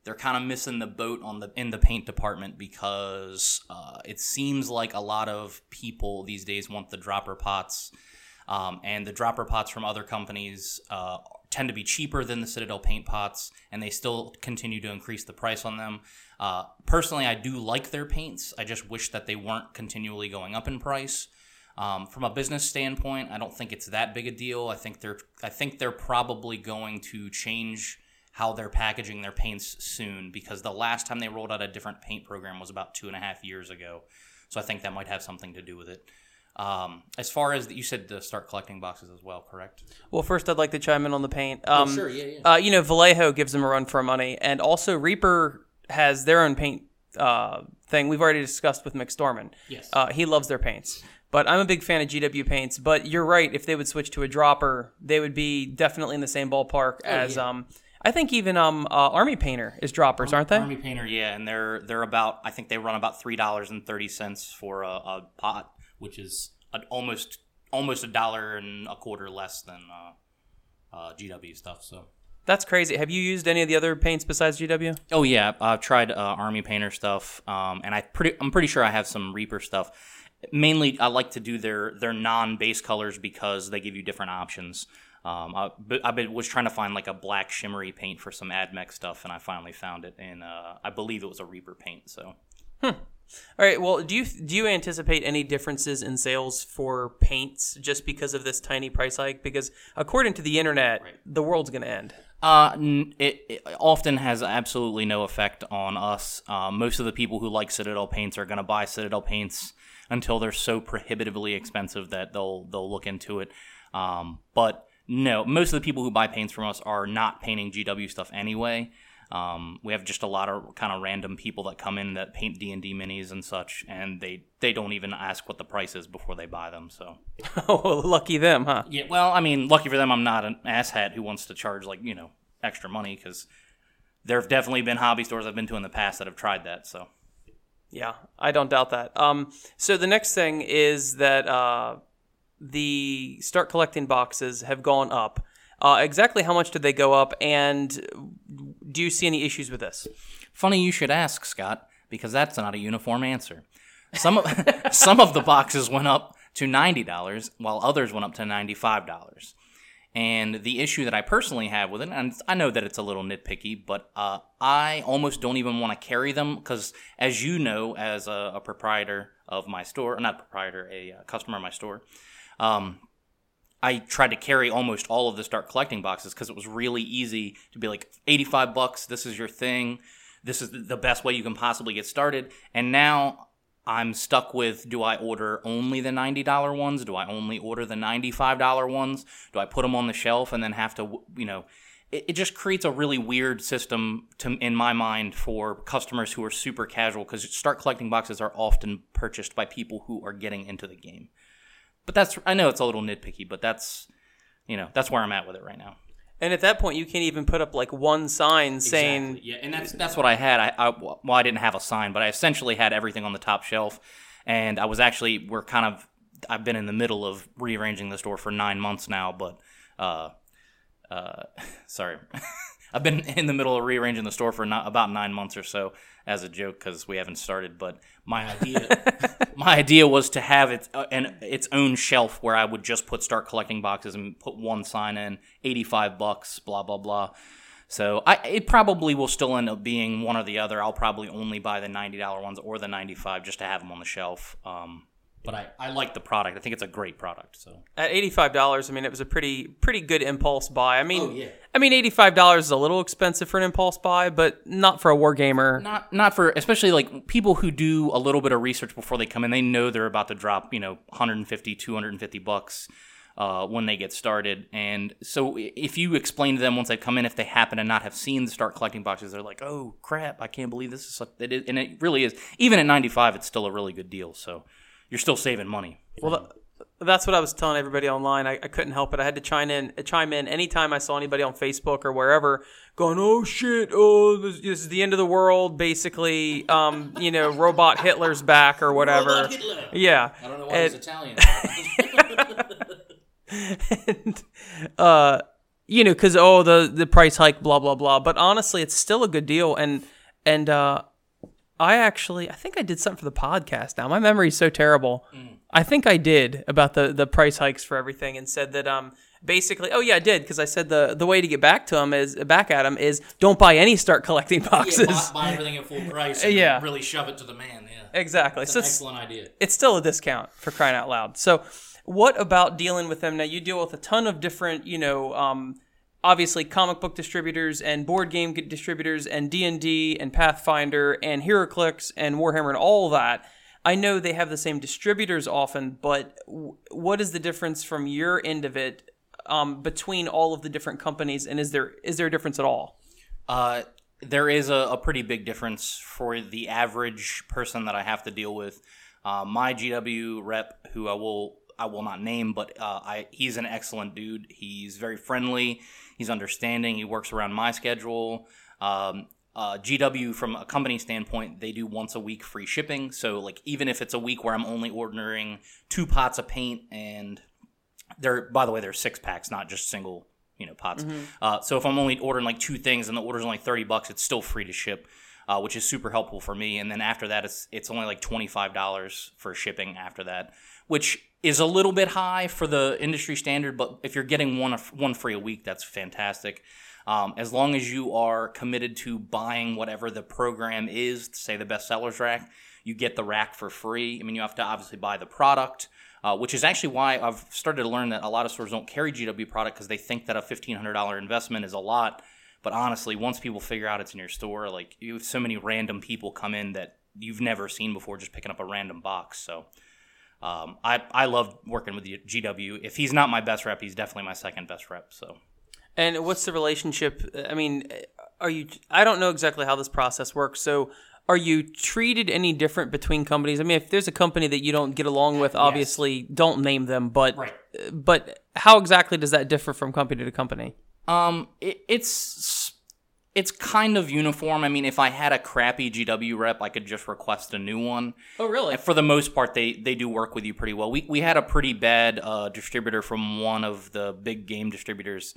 they're kind of missing the boat on the in the paint department because uh, it seems like a lot of people these days want the dropper pots, um, and the dropper pots from other companies uh, tend to be cheaper than the Citadel paint pots, and they still continue to increase the price on them. Uh, personally, I do like their paints. I just wish that they weren't continually going up in price. Um, from a business standpoint, I don't think it's that big a deal. I think they're I think they're probably going to change how they're packaging their paints soon because the last time they rolled out a different paint program was about two and a half years ago. So I think that might have something to do with it. Um, as far as you said, to start collecting boxes as well, correct? Well, first I'd like to chime in on the paint. Um, yeah, yeah. Uh, you know, Vallejo gives them a run for money, and also Reaper has their own paint uh, thing. We've already discussed with McStorman. Yes. Uh, he loves their paints. But I'm a big fan of GW paints. But you're right. If they would switch to a dropper, they would be definitely in the same ballpark as yeah. um. I think even um uh, Army Painter is droppers, aren't they? Army Painter, yeah, and they're they're about I think they run about three dollars and thirty cents for a, a pot, which is a, almost almost a dollar and a quarter less than uh, uh, GW stuff. So. That's crazy. Have you used any of the other paints besides GW? Oh yeah, I've tried uh, Army Painter stuff, um, and I pretty I'm pretty sure I have some Reaper stuff. Mainly, I like to do their their non base colors because they give you different options. Um, I, but I been, was trying to find like a black shimmery paint for some AdMech stuff, and I finally found it, and uh, I believe it was a Reaper paint. So All right. Well, do you do you anticipate any differences in sales for paints just because of this tiny price hike? Because according to the internet, the world's going to end. Uh, n- it, it often has absolutely no effect on us. Uh, most of the people who like Citadel paints are going to buy Citadel paints until they're so prohibitively expensive that they'll they'll look into it. Um, but no, most of the people who buy paints from us are not painting GW stuff anyway. Um, we have just a lot of kind of random people that come in that paint D and D minis and such, and they they don't even ask what the price is before they buy them. So oh, lucky them, huh? yeah, well, I mean, lucky for them, I'm not an asshat who wants to charge like you know extra money because there have definitely been hobby stores I've been to in the past that have tried that. So Yeah, I don't doubt that. Um, so the next thing is that uh, the start collecting boxes have gone up. Uh, exactly how much did they go up, and do you see any issues with this? funny you should ask, Scott, because that's not a uniform answer. Some of some of the boxes went up to ninety dollars, while others went up to ninety five dollars. And the issue that I personally have with it, and I know that it's a little nitpicky, but uh, I almost don't even want to carry them because, as you know, as a, a proprietor of my store, or not a proprietor, a uh, customer of my store, um, I tried to carry almost all of the start collecting boxes because it was really easy to be like 85 bucks, this is your thing. This is the best way you can possibly get started. And now I'm stuck with do I order only the $90 ones? Do I only order the $95 ones? Do I put them on the shelf and then have to, you know, it, it just creates a really weird system to, in my mind for customers who are super casual because start collecting boxes are often purchased by people who are getting into the game. But that's I know it's a little nitpicky, but that's you know that's where I'm at with it right now. And at that point, you can't even put up like one sign saying, yeah, and that's that's what I had. I, I well, I didn't have a sign, but I essentially had everything on the top shelf, and I was actually we're kind of I've been in the middle of rearranging the store for nine months now, but uh, uh, sorry. I've been in the middle of rearranging the store for not, about nine months or so as a joke because we haven't started. But my idea, my idea was to have it uh, an, its own shelf where I would just put start collecting boxes and put one sign in, eighty five bucks, blah blah blah. So I it probably will still end up being one or the other. I'll probably only buy the ninety dollar ones or the ninety five just to have them on the shelf. Um, but I, I like the product. I think it's a great product. So at eighty-five dollars, I mean, it was a pretty pretty good impulse buy. I mean, Oh, yeah. I mean, eighty-five dollars is a little expensive for an impulse buy, but not for a wargamer. not not for especially like people who do a little bit of research before they come in they know they're about to drop you know 150 250 bucks uh, when they get started and so if you explain to them once they come in if they happen to not have seen the start collecting boxes they're like oh crap i can't believe this is such, it is and it really is even at 95 it's still a really good deal so you're still saving money Well, th- that's what I was telling everybody online. I, I couldn't help it. I had to chime in, chime in anytime I saw anybody on Facebook or wherever going, "Oh shit! Oh, this, this is the end of the world." Basically, um, you know, robot Hitler's back or whatever. Yeah. i don't know why And- italian and uh you know because oh the the price hike blah blah blah but honestly it's still a good deal and and uh i actually i think i did something for the podcast now my memory is so terrible i think i did about the the price hikes for everything and said that um basically oh yeah i did because i said the the way to get back to them is back at them is don't buy any start collecting boxes buy everything at full price and Yeah. really shove it to the man yeah exactly so it's, excellent idea it's still a discount for crying out loud. So, what about dealing with them now? You deal with a ton of different, you know, um, obviously comic book distributors and board game distributors and D and D and Pathfinder and HeroClix and Warhammer and all that. I know they have the same distributors often, but what is the difference from your end of it um, between all of the different companies? And is there is there a difference at all? Uh, there is a, a pretty big difference for the average person that I have to deal with. Uh, my GW rep, who I will I will not name, but uh, I he's an excellent dude. He's very friendly. He's understanding. He works around my schedule. Um, uh, GW, from a company standpoint, they do once a week free shipping. So, like, even if it's a week where I'm only ordering two pots of paint and they're by the way they're six packs not just single you know pots. Uh, so if I'm only ordering like two things and the order's only thirty bucks, it's still free to ship, uh, which is super helpful for me. And then after that, it's it's only like twenty five dollars for shipping after that, which is a little bit high for the industry standard. But if you're getting one one free a week, that's fantastic. Um, as long as you are committed to buying whatever the program is, say the bestsellers rack, you get the rack for free. I mean, you have to obviously buy the product, uh, which is actually why I've started to learn that a lot of stores don't carry GW product because they think that a $1,500 investment is a lot. But honestly, once people figure out it's in your store, like you have so many random people come in that you've never seen before just picking up a random box. So um, I, I love working with GW. If he's not my best rep, he's definitely my second best rep. So. And what's the relationship? I mean, are you? I don't know exactly how this process works. So, are you treated any different between companies? I mean, if there's a company that you don't get along with, obviously don't name them. But Right. but how exactly does that differ from company to company? Um, it, it's it's kind of uniform. I mean, if I had a crappy GW rep, I could just request a new one. Oh, really? And for the most part, they they do work with you pretty well. We we had a pretty bad uh, distributor from one of the big game distributors.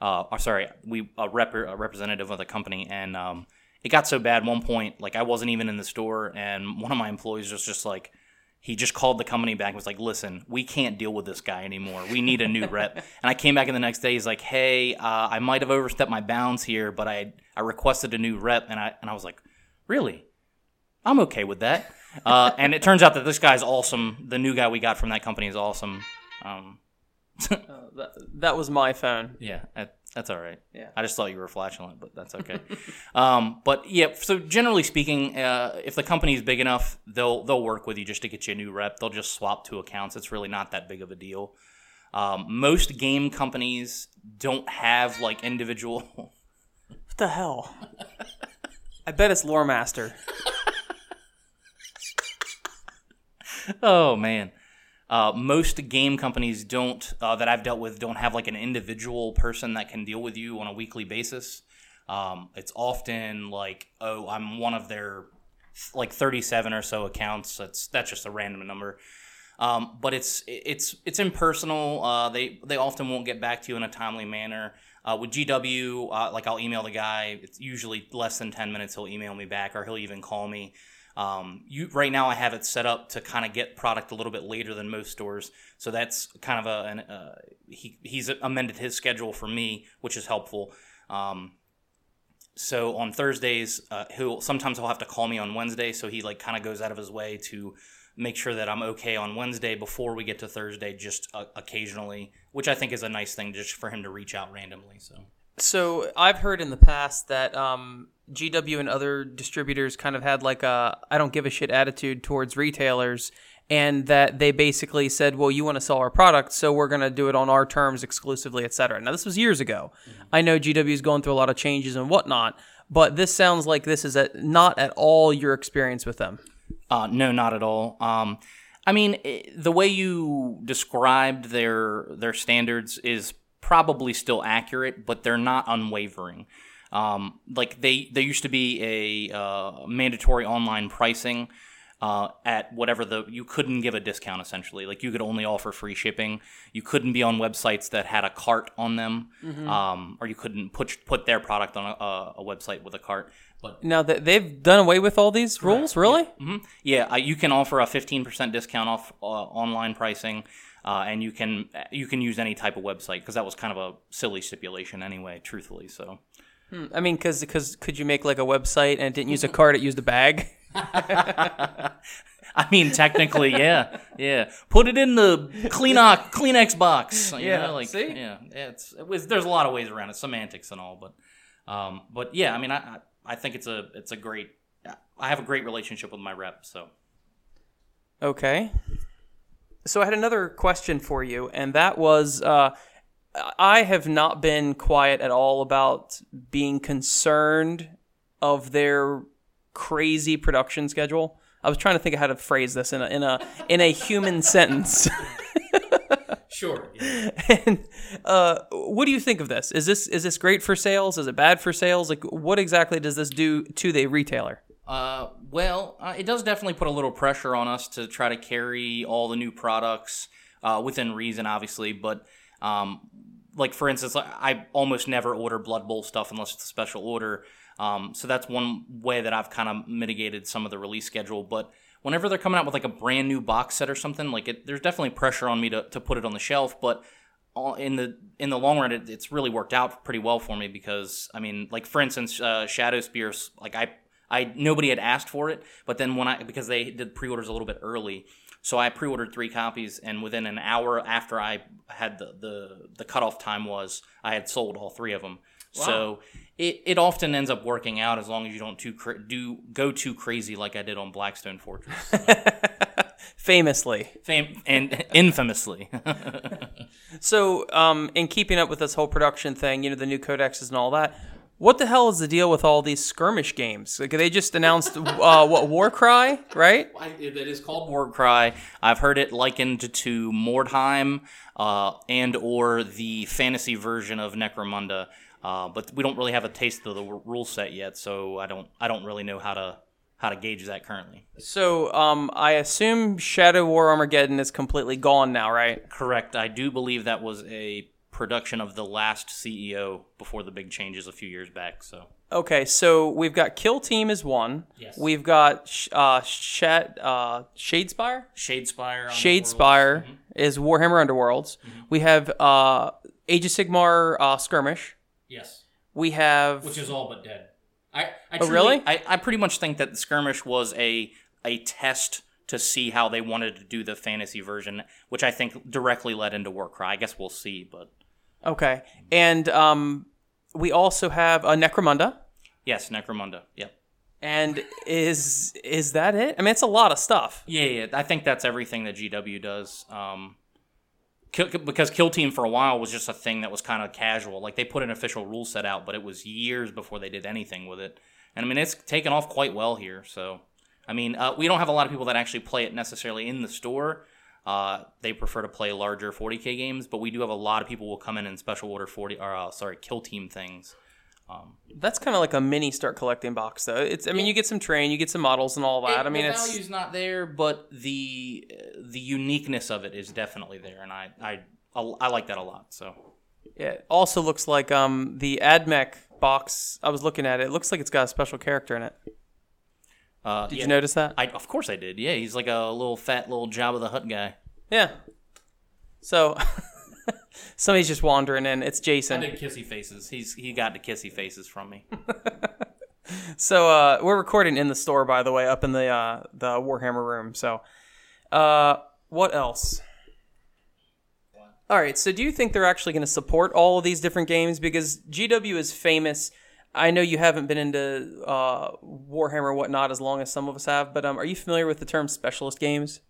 Uh, or sorry, we a, rep, a representative of the company, and um, it got so bad. One point, like I wasn't even in the store, and one of my employees was just like, he just called the company back and was like, "Listen, we can't deal with this guy anymore. We need a new rep." And I came back in the next day. He's like, "Hey, uh, I might have overstepped my bounds here, but I I requested a new rep," and I and I was like, "Really? I'm okay with that." Uh, and it turns out that this guy's awesome. The new guy we got from that company is awesome. Um, That, that was my phone. yeah, that, that's all right. Yeah. I just thought you were flatulent, but that's okay. um, but yeah, so generally speaking, uh, if the company is big enough, they'll they'll work with you just to get you a new rep. They'll just swap two accounts. It's really not that big of a deal. Um, most game companies don't have like individual. What the hell? I bet it's Lore Master. oh man. Uh, most game companies don't uh, that I've dealt with don't have like an individual person that can deal with you on a weekly basis. Um, it's often like, oh, I'm one of their like 37 or so accounts. That's that's just a random number. Um, but it's it's it's impersonal. Uh, they they often won't get back to you in a timely manner. Uh, with GW, uh, like I'll email the guy. It's usually less than 10 minutes. He'll email me back, or he'll even call me. Um, you right now I have it set up to kind of get product a little bit later than most stores, so that's kind of a an, uh, he he's amended his schedule for me, which is helpful. Um, so on Thursdays, uh, he'll sometimes he'll have to call me on Wednesday, so he like kind of goes out of his way to make sure that I'm okay on Wednesday before we get to Thursday, just uh, occasionally, which I think is a nice thing just for him to reach out randomly. So So I've heard in the past that um, GW and other distributors kind of had like a I don't give a shit attitude towards retailers, and that they basically said, "Well, you want to sell our product, so we're going to do it on our terms exclusively, etc." Now this was years ago. I know GW is going through a lot of changes and whatnot, but this sounds like this is at, not at all your experience with them. Uh, no, not at all. Um, I mean, i the way you described their their standards is probably still accurate, but they're not unwavering. Um, like they there used to be a uh, mandatory online pricing uh, at whatever the you couldn't give a discount essentially. Like you could only offer free shipping. You couldn't be on websites that had a cart on them, um, or you couldn't put put their product on a, a website with a cart. But Now that they've done away with all these rules, really? hmm Yeah, uh, you can offer a fifteen percent discount off uh, online pricing, uh, and you can you can use any type of website because that was kind of a silly stipulation anyway. Truthfully, so I mean, because because could you make like a website and it didn't use a card, it used a bag? I mean, technically, yeah, yeah. Put it in the Kleenex Kleenex box. you Yeah, know, like see? yeah, it's it was, there's a lot of ways around it, semantics and all, but um, but yeah, I mean, I I I think it's a it's a great. I have a great relationship with my rep, so Okay. So I had another question for you, and that was uh, I have not been quiet at all about being concerned of their crazy production schedule. I was trying to think of how to phrase this in a in a in a human sentence. sure. and uh, what do you think of this? Is this is this great for sales? Is it bad for sales? Like, what exactly does this do to the retailer? Uh, well, uh, it does definitely put a little pressure on us to try to carry all the new products uh, within reason, obviously. But um, like for instance, I almost never order Blood Bowl stuff unless it's a special order. Um, so that's one way that I've kind of mitigated some of the release schedule. But whenever they're coming out with like a brand new box set or something, like it, there's definitely pressure on me to, to put it on the shelf. But in the in the long run, it, it's really worked out pretty well for me because I mean, like for instance, uh, Shadow Spears, like I I nobody had asked for it, but then when I because they did pre-orders a little bit early, so I pre-ordered three copies, and within an hour after I had the the, the cutoff time was, I had sold all three of them. So it, it often ends up working out as long as you don't too cra- do go too crazy like I did on Blackstone Fortress, Famously. Fam- and infamously. So, um, in keeping up with this whole production thing, you know, the new codexes and all that, what the hell is the deal with all these skirmish games? Like, they just announced uh, what Warcry, right? It is called Warcry. I've heard it likened to Mordheim uh, and or the fantasy version of Necromunda, uh, but we don't really have a taste of the rule set yet, so I don't I don't really know how to how to gauge that currently. So, um, I assume Shadow War Armageddon is completely gone now, right? Correct. I do believe that was a production of the last CEO before the big changes a few years back. So Okay, so we've got Kill Team is one. Yes. We've got sh- uh, Shat, uh, Shadespire. Shadespire. Shadespire Worlds. is Warhammer Underworlds. We have uh, Age of Sigmar uh, Skirmish. Yes. We have which is all but dead. I, I Oh, really? I, I pretty much think that the skirmish was a a test to see how they wanted to do the fantasy version, which I think directly led into Warcry. I guess we'll see, but okay, and um, we also have uh, Necromunda. yes, Necromunda. Yep. And is is that it? I mean, it's a lot of stuff. Yeah, yeah. I think that's everything that GW does. Um, Kill, because Kill Team for a while was just a thing that was kind of casual. Like they put an official rule set out, but it was years before they did anything with it. And I mean, it's taken off quite well here. So, I mean, uh, we don't have a lot of people that actually play it necessarily in the store. Uh, they prefer to play larger 40k games, but we do have a lot of people will come in in special order 40 or uh, sorry, Kill Team things. That's kind of like a mini start collecting box, though. It's I mean, you get some terrain, you get some models and all that. I mean, the it's value's not there, but the the uniqueness of it is definitely there, and I I I like that a lot. So. Yeah, it also looks like um the AdMech box. I was looking at it. It looks like it's got a special character in it. Uh, Did yeah, you notice that? I of course I did. Yeah, he's like a little fat little Jabba the Hutt guy. yeah. So somebody's just wandering in. It's Jason. did kissy faces. He's he got the kissy faces from me. So uh, we're recording in the store, by the way, up in the uh, the Warhammer room. So, uh, what else? All right. So, do you think they're actually going to support all of these different games? Because GW is famous. I know you haven't been into uh, Warhammer or whatnot as long as some of us have, but um, are you familiar with the term specialist games?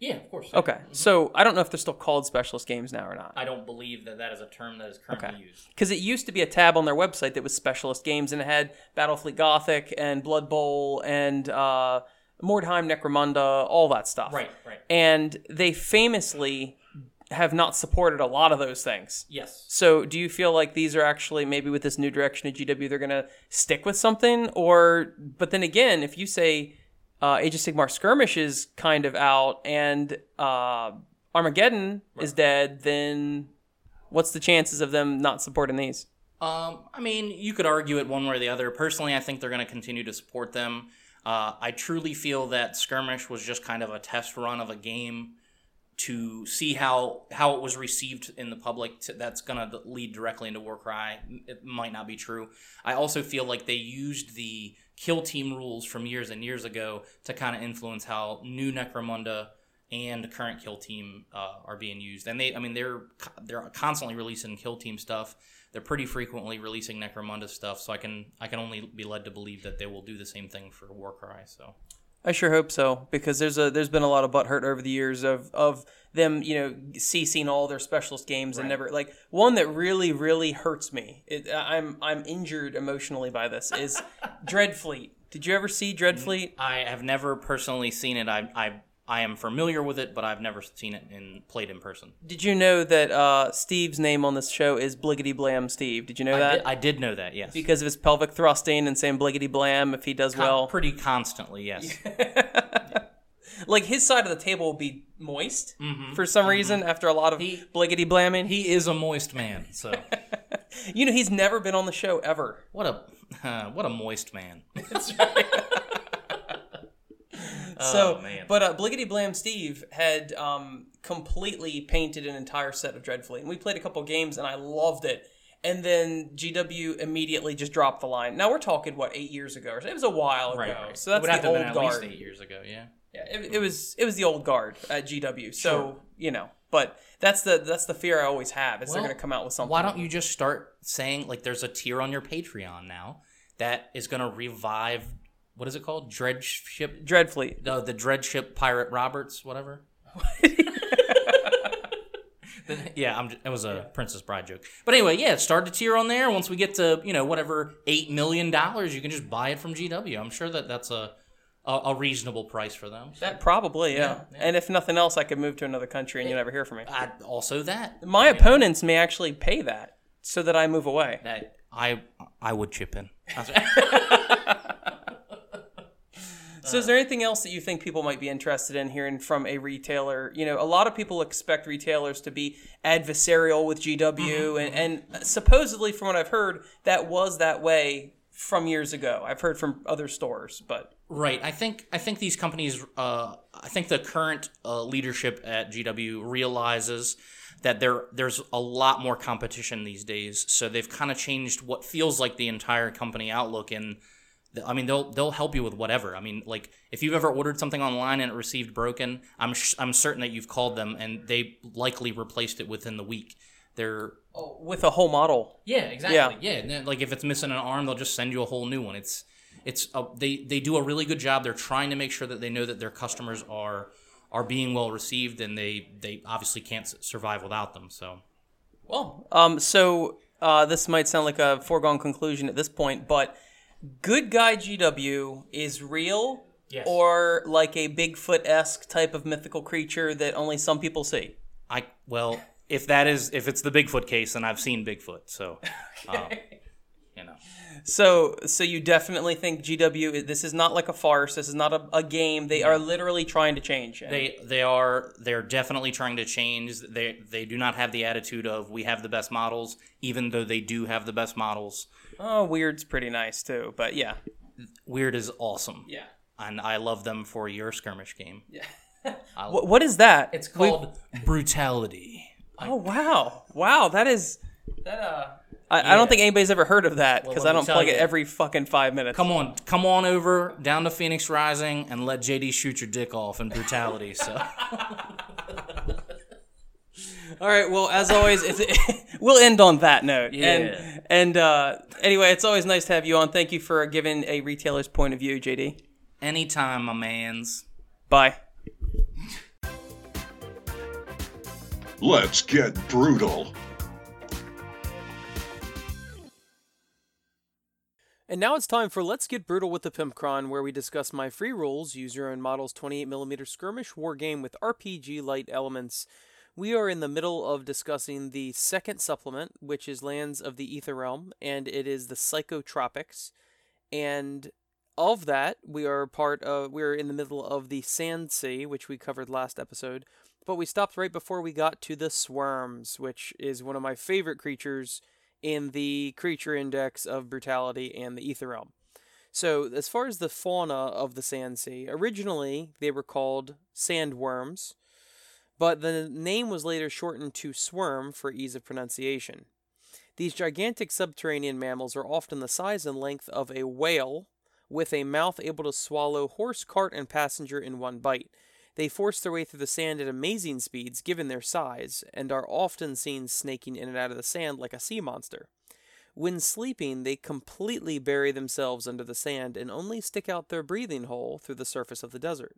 yeah, of course. Okay. So I don't know if they're still called specialist games now or not. I don't believe that that is a term that is currently used. because it used to be a tab on their website that was specialist games and it had Battlefleet Gothic and Blood Bowl and uh, Mordheim Necromunda, all that stuff. Right, right. And they famously have not supported a lot of those things. Yes. So, do you feel like these are actually maybe with this new direction of GW, they're going to stick with something? Or, but then again, if you say uh, Age of Sigmar Skirmish is kind of out and uh, Armageddon is dead, then what's the chances of them not supporting these? Um, I mean, you could argue it one way or the other. Personally, I think they're going to continue to support them. Uh, I truly feel that Skirmish was just kind of a test run of a game to see how how it was received in the public. To, that's going to lead directly into Warcry. It might not be true. I also feel like they used the kill team rules from years and years ago to kind of influence how new Necromunda and current kill team uh, are being used. And they, I mean, they're they're constantly releasing kill team stuff. They're pretty frequently releasing Necromunda stuff. So I can I can only be led to believe that they will do the same thing for Warcry. So I sure hope so because there's a there's been a lot of butthurt over the years of of them you know ceasing all their specialist games and never like one that really really hurts me. It, I'm I'm injured emotionally by this is Dreadfleet. Did you ever see Dreadfleet? I have never personally seen it. I I I am familiar with it, but I've never seen it in played in person. Did you know that uh, Steve's name on this show is Bliggity Blam Steve? Did you know I that? did, I did know that. Yes, because of his pelvic thrusting and saying Bliggity Blam if he does Con- well. pretty constantly. Yes. like his side of the table will be moist Mhm. for some reason after a lot of He- bliggity blamming. He is a moist man, so you know, he's never been on the show ever. what a what a moist man. so, Oh, man. but uh, Bliggity Blam Steve had um, completely painted an entire set of Dreadfleet, and we played a couple games, and I loved it. And then GW immediately just dropped the line. Now we're talking what eight years ago, it was a while ago. So that's Would have the old have been at guard. least eight years ago. Yeah. Yeah, it, it was it was the old guard at GW. So Sure. you know, but that's the that's the fear I always have is they're going to come out with something. Why don't you just start saying like there's a tier on your Patreon now that is going to revive what is it called? Dreadship Dreadfleet? the the Dreadship Pirate Roberts whatever. yeah, I'm, it was a Princess Bride joke. But anyway, yeah, start to tier on there. Once we get to you know whatever eight million dollars, you can just buy it from GW. I'm sure that that's a a, a reasonable price for them. That probably, yeah. Yeah, yeah. And if nothing else, I could move to another country and you never hear from me. I, also that My opponents may actually pay that so that I move away. that I I would chip in. So, is there anything else that you think people might be interested in hearing from a retailer? You know, a lot of people expect retailers to be adversarial with GW, and, and supposedly, from what I've heard, that was that way from years ago. I've heard from other stores, but Right. I think I think these companies. Uh, I think the current uh, leadership at GW realizes that there there's a lot more competition these days. So they've kind of changed what feels like the entire company outlook. And I mean, they'll they'll help you with whatever. I mean, like if you've ever ordered something online and it received broken, I'm sh- I'm certain that you've called them and they likely replaced it within the week. They're with a whole model. yeah, exactly. Yeah. Yeah, like if it's missing an arm, they'll just send you a whole new one. It's it's a, they they do a really good job. They're trying to make sure that they know that their customers are are being well received, and they they obviously can't survive without them. So Well, um, so uh, this might sound like a foregone conclusion at this point, but Good Guy GW is real, Yes. or like a Bigfoot esque type of mythical creature that only some people see. I well, if that is if it's the Bigfoot case, then I've seen Bigfoot. So uh, you know, So, so you definitely think GW? This is not like a farce. This is not a, a game. They are literally trying to change. And they they are they're definitely trying to change. They they do not have the attitude of we have the best models, even though they do have the best models. oh, Wyrd's pretty nice too. But yeah, Wyrd is awesome. yeah. and I love them for your skirmish game. Yeah. What, what is that? It's We've- called Brutality. Oh wow, wow! That is that. Uh, I, I don't think anybody's ever heard of that because let I don't tell plug it every fucking five minutes. Come on, come on over down to Phoenix Rising and let JD shoot your dick off in Brutality. So All right. Well, as always, it's, we'll end on that note. Yeah. And and uh, anyway, it's always nice to have you on. Thank you for giving a retailer's point of view, JD. anytime, my man's. Bye. Let's get brutal. And now it's time for Let's Get Brutal with the Pimpcron, where we discuss my free rules, use your own models 28mm skirmish war game with RPG light elements. We are in the middle of discussing the second supplement, which is Lands of the Ether Realm, and it is the Psychotropics. And of that, we are part of we're in the middle of the Sand Sea, which we covered last episode. But we stopped right before we got to the Swerms, which is one of my favorite creatures in the creature index of brutality and the ether realm. So, as far as the fauna of the sand sea, originally they were called sandworms, but the name was later shortened to swerm for ease of pronunciation. These gigantic subterranean mammals are often the size and length of a whale, with a mouth able to swallow horse, cart, and passenger in one bite. They force their way through the sand at amazing speeds given their size, and are often seen snaking in and out of the sand like a sea monster. When sleeping, they completely bury themselves under the sand and only stick out their breathing hole through the surface of the desert.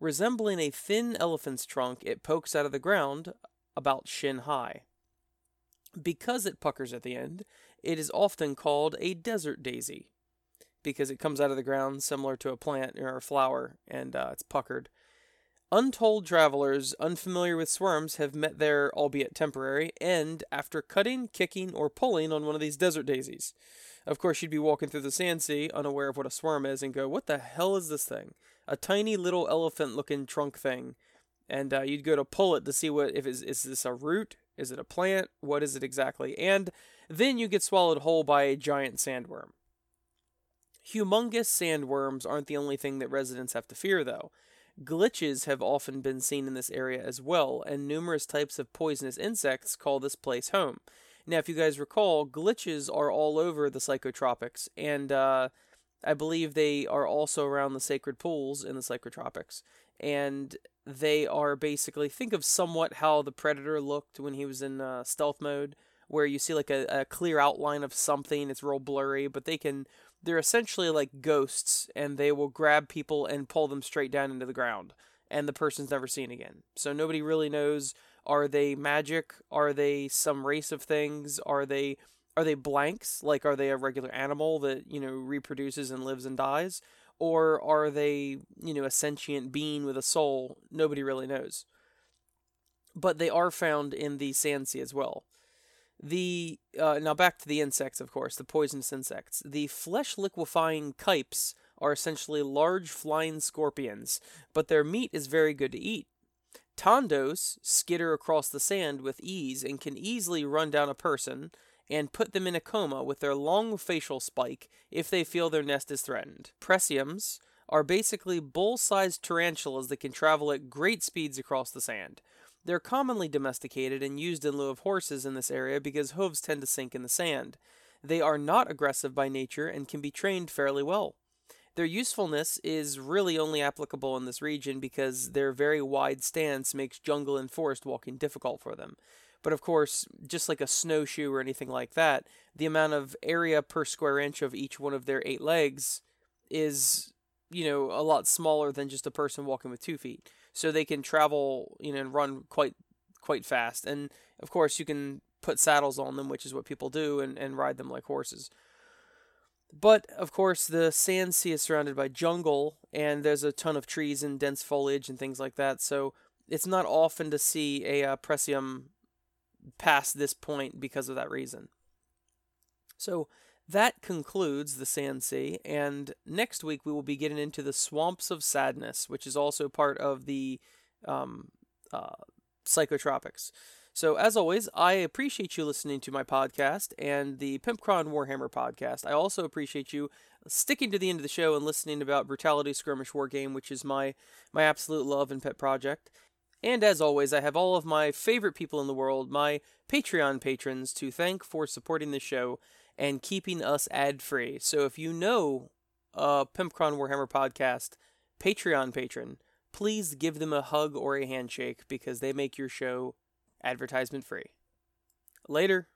Resembling a thin elephant's trunk, it pokes out of the ground about shin high. Because it puckers at the end, it is often called a desert daisy because it comes out of the ground similar to a plant or a flower and uh, it's puckered. Untold travelers unfamiliar with swerms have met their, albeit temporary, end after cutting, kicking, or pulling on one of these desert daisies. Of course, you'd be walking through the sand sea, unaware of what a swerm is, and go, What the hell is this thing? A tiny little elephant looking trunk thing and uh, you'd go to pull it to see what if it's, is this a root, is it a plant, what is it exactly, and then you get swallowed whole by a giant sandworm. Humongous sandworms aren't the only thing that residents have to fear, though. Glitches have often been seen in this area as well, and numerous types of poisonous insects call this place home. Now, if you guys recall, glitches are all over the psychotropics, and uh, I believe they are also around the sacred pools in the psychotropics. And they are basically think of somewhat how the predator looked when he was in uh, stealth mode, where you see like a, a clear outline of something. It's real blurry, but they can they're essentially like ghosts and they will grab people and pull them straight down into the ground and the person's never seen again. So nobody really knows are they magic? Are they some race of things? Are they are they blanks? Like are they a regular animal that, you know, reproduces and lives and dies? Or are they, you know, a sentient being with a soul? Nobody really knows. But they are found in the sand sea as well. The uh, now back to the insects, of course, the poisonous insects. The flesh liquefying kypes are essentially large flying scorpions, but their meat is very good to eat. Tondos skitter across the sand with ease and can easily run down a person and put them in a coma with their long facial spike if they feel their nest is threatened. Presiums are basically bull sized tarantulas that can travel at great speeds across the sand. They're commonly domesticated and used in lieu of horses in this area because hooves tend to sink in the sand. They are not aggressive by nature and can be trained fairly well. Their usefulness is really only applicable in this region because their very wide stance makes jungle and forest walking difficult for them. But of course, just like a snowshoe or anything like that, the amount of area per square inch of each one of their eight legs is, you know, a lot smaller than just a person walking with two feet so they can travel, you know, and run quite quite fast. And of course, you can put saddles on them, which is what people do, and, and ride them like horses. But of course, the sand sea is surrounded by jungle, and there's a ton of trees and dense foliage and things like that. So it's not often to see a uh, presium past this point because of that reason. So that concludes the Sand Sea, and next week we will be getting into the Swamps of Sadness, which is also part of the um, uh, Psychotropics. So, as always, I appreciate you listening to my podcast and the Pimpcron Warhammer podcast. I also appreciate you sticking to the end of the show and listening about Brutality Skirmish War Game, which is my my absolute love and pet project. And as always, I have all of my favorite people in the world, my Patreon patrons, to thank for supporting the show and keeping us ad free. So if you know uh, a Pimpcron Warhammer podcast Patreon patron, please give them a hug or a handshake because they make your show advertisement free. Later.